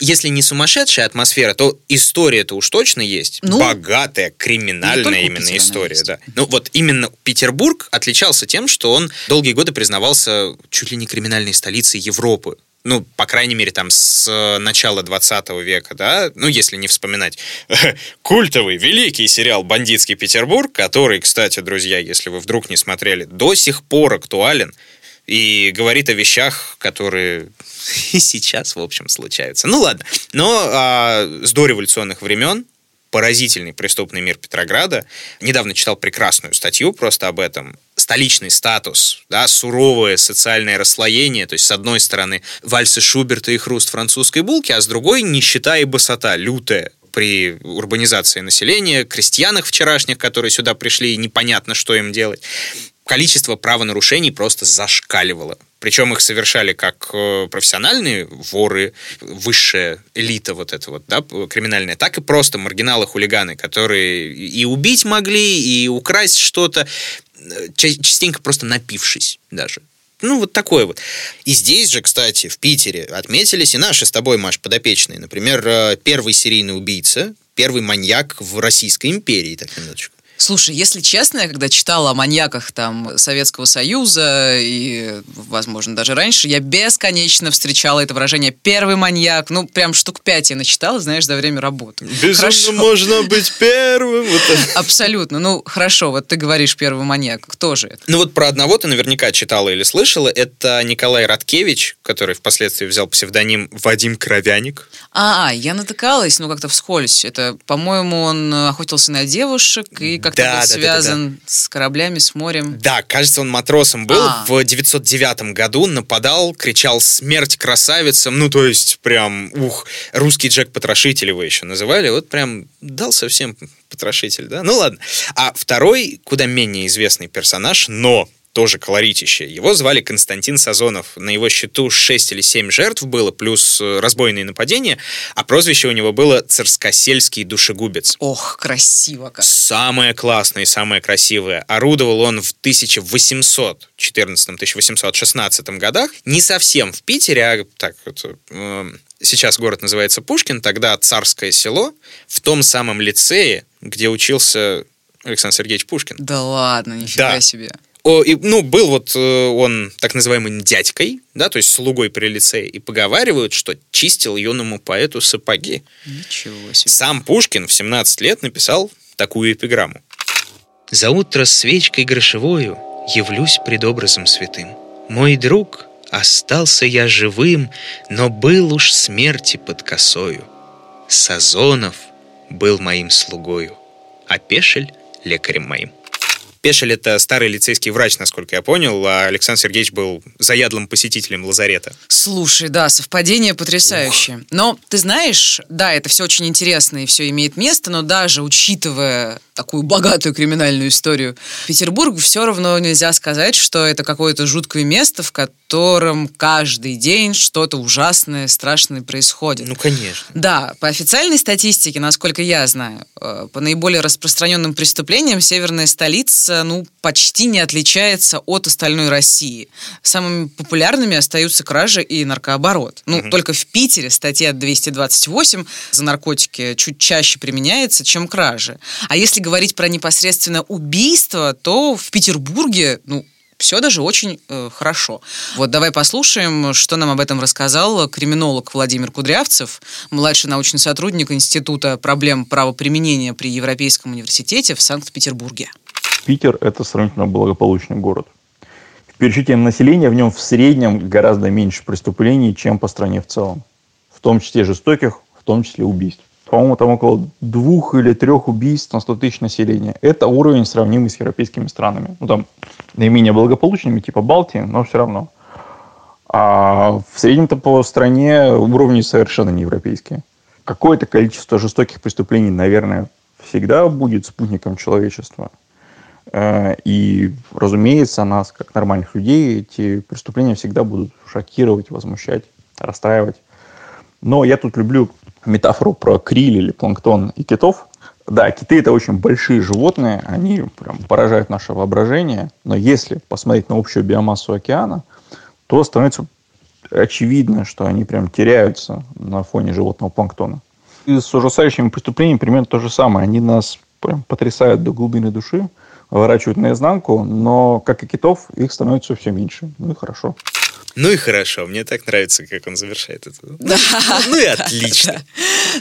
если не сумасшедшая атмосфера, то история-то уж точно есть. Ну, Богатая, криминальная именно Питера история, да. Ну, вот именно Петербург отличался тем, что он долгие годы признавался чуть ли не криминальной столицей Европы. Ну, по крайней мере, там с э, начала 20 века, да, ну, если не вспоминать культовый, великий сериал «Бандитский Петербург», который, кстати, друзья, если вы вдруг не смотрели, до сих пор актуален и говорит о вещах, которые и сейчас, в общем, случаются. Ну, ладно. Но а, с дореволюционных времен поразительный преступный мир Петрограда. Недавно читал прекрасную статью просто об этом. Столичный статус, да, суровое социальное расслоение, то есть с одной стороны вальсы Шуберта и хруст французской булки, а с другой нищета и босота лютая при урбанизации населения, крестьянах вчерашних, которые сюда пришли, и непонятно, что им делать. Количество правонарушений просто зашкаливало. Причем их совершали как э, профессиональные воры, высшая элита вот эта вот, да, криминальная, так и просто маргиналы-хулиганы, которые и убить могли, и украсть что-то, э, ча- частенько просто напившись даже. Ну, вот такое вот. И здесь же, кстати, в Питере отметились и наши с тобой, Маш, подопечные. Например, э, первый серийный убийца, первый маньяк в Российской империи, так минуточку. Слушай, если честно, я когда читала о маньяках там Советского Союза и, возможно, даже раньше, я бесконечно встречала это выражение «первый маньяк». Ну, прям штук пять я начитала, знаешь, за время работы. Хорошо. можно быть первым. Абсолютно. Ну, хорошо, вот ты говоришь «первый маньяк». Кто же это? Ну вот про одного ты наверняка читала или слышала. Это Николай Радкевич, который впоследствии взял псевдоним Вадим Кровяник. А, я натыкалась, ну, как-то вскользь. Это, по-моему, он охотился на девушек и как-то Да, был да, да, да, связан с кораблями, с морем. Да, кажется, он матросом был. А. В 909 году нападал, кричал «Смерть красавицам!» Ну, то есть, прям, ух, русский Джек-потрошитель его еще называли. Вот прям дал совсем потрошитель, да? Ну, ладно. А второй, куда менее известный персонаж, но тоже колоритище. Его звали Константин Сазонов. На его счету 6 или 7 жертв было, плюс э, разбойные нападения, а прозвище у него было Царскосельский душегубец. Ох, красиво как. Самое классное и самое красивое. Орудовал он в 1814-1816 годах. Не совсем в Питере, а так вот, э, сейчас город называется Пушкин, тогда Царское село, в том самом лицее, где учился Александр Сергеевич Пушкин. Да ладно, нифига Да. себе. О, и, ну, был вот э, он так называемым дядькой, да, то есть слугой при лицее, и поговаривают, что чистил юному поэту сапоги. Ничего себе. Сам Пушкин в 17 лет написал такую эпиграмму. «За утро свечкой грошевою явлюсь пред образом святым. Мой друг, остался я живым, но был уж смерти под косою. Сазонов был моим слугою, а Пешель — лекарем моим». Пешель — это старый лицейский врач, насколько я понял, а Александр Сергеевич был заядлым посетителем лазарета. Слушай, да, совпадение потрясающее. Но ты знаешь, да, это все очень интересно и все имеет место, но даже учитывая такую богатую криминальную историю Петербург, все равно нельзя сказать, что это какое-то жуткое место, в котором каждый день что-то ужасное, страшное происходит. Ну, конечно. Да, по официальной статистике, насколько я знаю, э, по наиболее распространенным преступлениям северная столица, ну, почти не отличается от остальной России. Самыми популярными остаются кражи и наркооборот. Ну, Мгм. только в Питере статья 228 за наркотики чуть чаще применяется, чем кражи. А если говорить про непосредственно убийство, то в Петербурге, ну, все даже очень э, хорошо. Вот давай послушаем, что нам об этом рассказал криминолог Владимир Кудрявцев, младший научный сотрудник Института проблем правоприменения при Европейском университете в Санкт-Петербурге. Питер – это сравнительно благополучный город. В перечислении населения в нем в среднем гораздо меньше преступлений, чем по стране в целом. В том числе жестоких, в том числе убийств. По-моему, там около двух или трех убийств на 100 тысяч населения. Это уровень, сравнимый с европейскими странами. Ну, там, наименее благополучными, типа Балтии, но все равно. А в среднем-то по стране уровни совершенно не европейские. Какое-то количество жестоких преступлений, наверное, всегда будет спутником человечества. Э, И, разумеется, нас, как нормальных людей, эти преступления всегда будут шокировать, возмущать, расстраивать. Но я тут люблю метафору про криль или планктон и китов. Да, киты это очень большие животные, они прям поражают наше воображение, но если посмотреть на общую биомассу океана, то становится очевидно, что они прям теряются на фоне животного планктона. И с ужасающими преступлениями примерно то же самое. Они нас прям потрясают до глубины души, выворачивают наизнанку, но, как и китов, их становится все меньше. Ну и хорошо. Ну и хорошо, мне так нравится, как он завершает это. Ну, ну и отлично.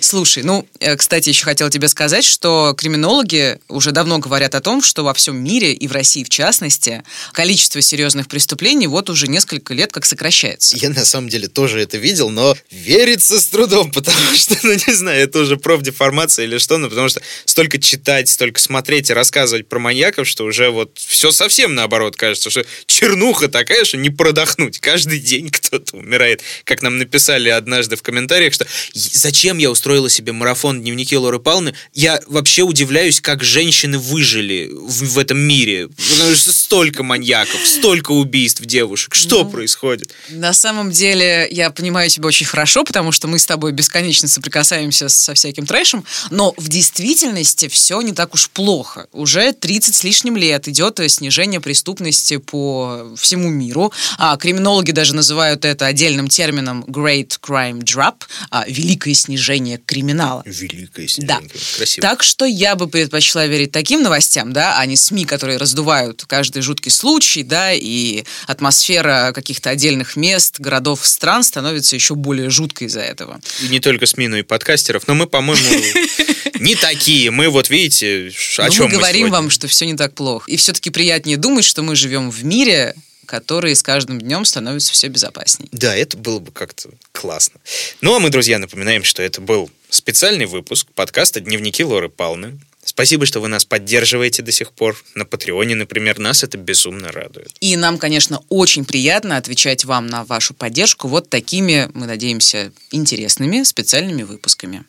Слушай, ну, э, кстати, еще хотела тебе сказать, что криминологи уже давно говорят о том, что во всем мире, и в России в частности, количество серьезных преступлений вот уже несколько лет как сокращается. Я на самом деле тоже это видел, но верится с трудом, потому что, ну не знаю, это уже профдеформация или что, ну потому что столько читать, столько смотреть и рассказывать про маньяков, что уже вот все совсем наоборот кажется, что чернуха такая, что не продохнуть. Каждый день кто-то умирает. Как нам написали однажды в комментариях, что зачем я устроила себе марафон дневники Лоры Павловны, я вообще удивляюсь, как женщины выжили в, в этом мире. Потому что столько маньяков, столько убийств девушек. Что ну, происходит? На самом деле, я понимаю тебя очень хорошо, потому что мы с тобой бесконечно соприкасаемся со всяким трэшем, но в действительности все не так уж плохо. Уже 30 с лишним лет идет снижение преступности по всему миру, а криминологи Психологи даже называют это отдельным термином Great Crime Drop, а, великое снижение криминала. Великое снижение. Да. Красиво. Так что я бы предпочла верить таким новостям, да, а не СМИ, которые раздувают каждый жуткий случай, да, и атмосфера каких-то отдельных мест, городов, стран становится еще более жуткой из-за этого. И не только СМИ, но и подкастеров. Но мы, по-моему, не такие. Мы вот видите, о чем мы говорим вам, что все не так плохо. И все-таки приятнее думать, что мы живем в мире, которые с каждым днем становятся все безопаснее. Да, это было бы как-то классно. Ну, а мы, друзья, напоминаем, что это был специальный выпуск подкаста «Дневники Лоры Палны». Спасибо, что вы нас поддерживаете до сих пор. На Патреоне, например, нас это безумно радует. И нам, конечно, очень приятно отвечать вам на вашу поддержку вот такими, мы надеемся, интересными специальными выпусками.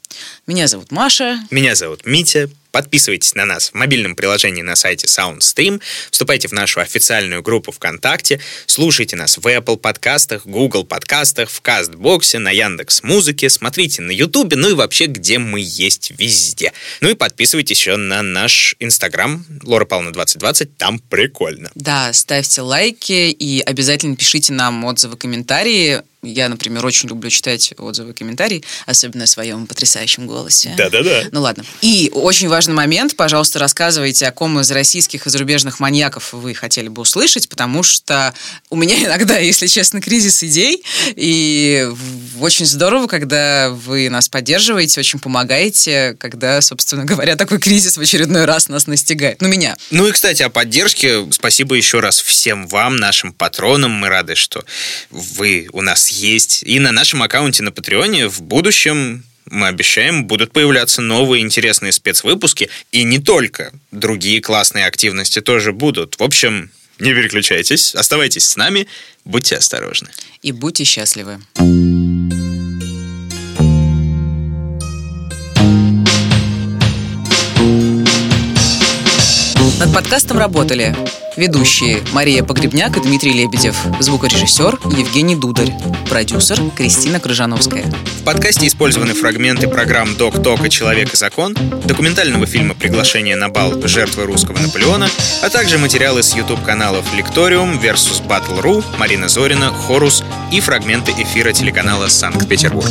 Меня зовут Маша. Меня зовут Митя. Подписывайтесь на нас в мобильном приложении на сайте SoundStream, вступайте в нашу официальную группу ВКонтакте, слушайте нас в Apple подкастах, Google подкастах, в Кастбоксе, на Яндекс Музыке, смотрите на Ютубе, ну и вообще, где мы есть везде. Ну и подписывайтесь еще на наш Инстаграм Лора Павловна 2020, там прикольно. Да, ставьте лайки и обязательно пишите нам отзывы, комментарии. Я, например, очень люблю читать отзывы и комментарии, особенно о своем потрясающем голосе. Да-да-да. Ну ладно. И очень важный момент, пожалуйста, рассказывайте, о ком из российских и зарубежных маньяков вы хотели бы услышать, потому что у меня иногда, если честно, кризис идей, и очень здорово, когда вы нас поддерживаете, очень помогаете, когда, собственно говоря, такой кризис в очередной раз нас настигает. Ну, меня. Ну и, кстати, о поддержке. Спасибо еще раз всем вам, нашим патронам. Мы рады, что вы у нас есть. И на нашем аккаунте на Патреоне в будущем мы обещаем, будут появляться новые интересные спецвыпуски. И не только. Другие классные активности тоже будут. В общем, не переключайтесь, оставайтесь с нами, будьте осторожны. И будьте счастливы. Над подкастом работали ведущие Мария Погребняк и Дмитрий Лебедев, звукорежиссер Евгений Дударь, продюсер Кристина Крыжановская. В подкасте использованы фрагменты программ «Док Ток» и «Человек и закон», документального фильма «Приглашение на бал. Жертвы русского Наполеона», а также материалы с YouTube-каналов «Лекториум», «Versus Battle.ru», «Марина Зорина», «Хорус» и фрагменты эфира телеканала «Санкт-Петербург».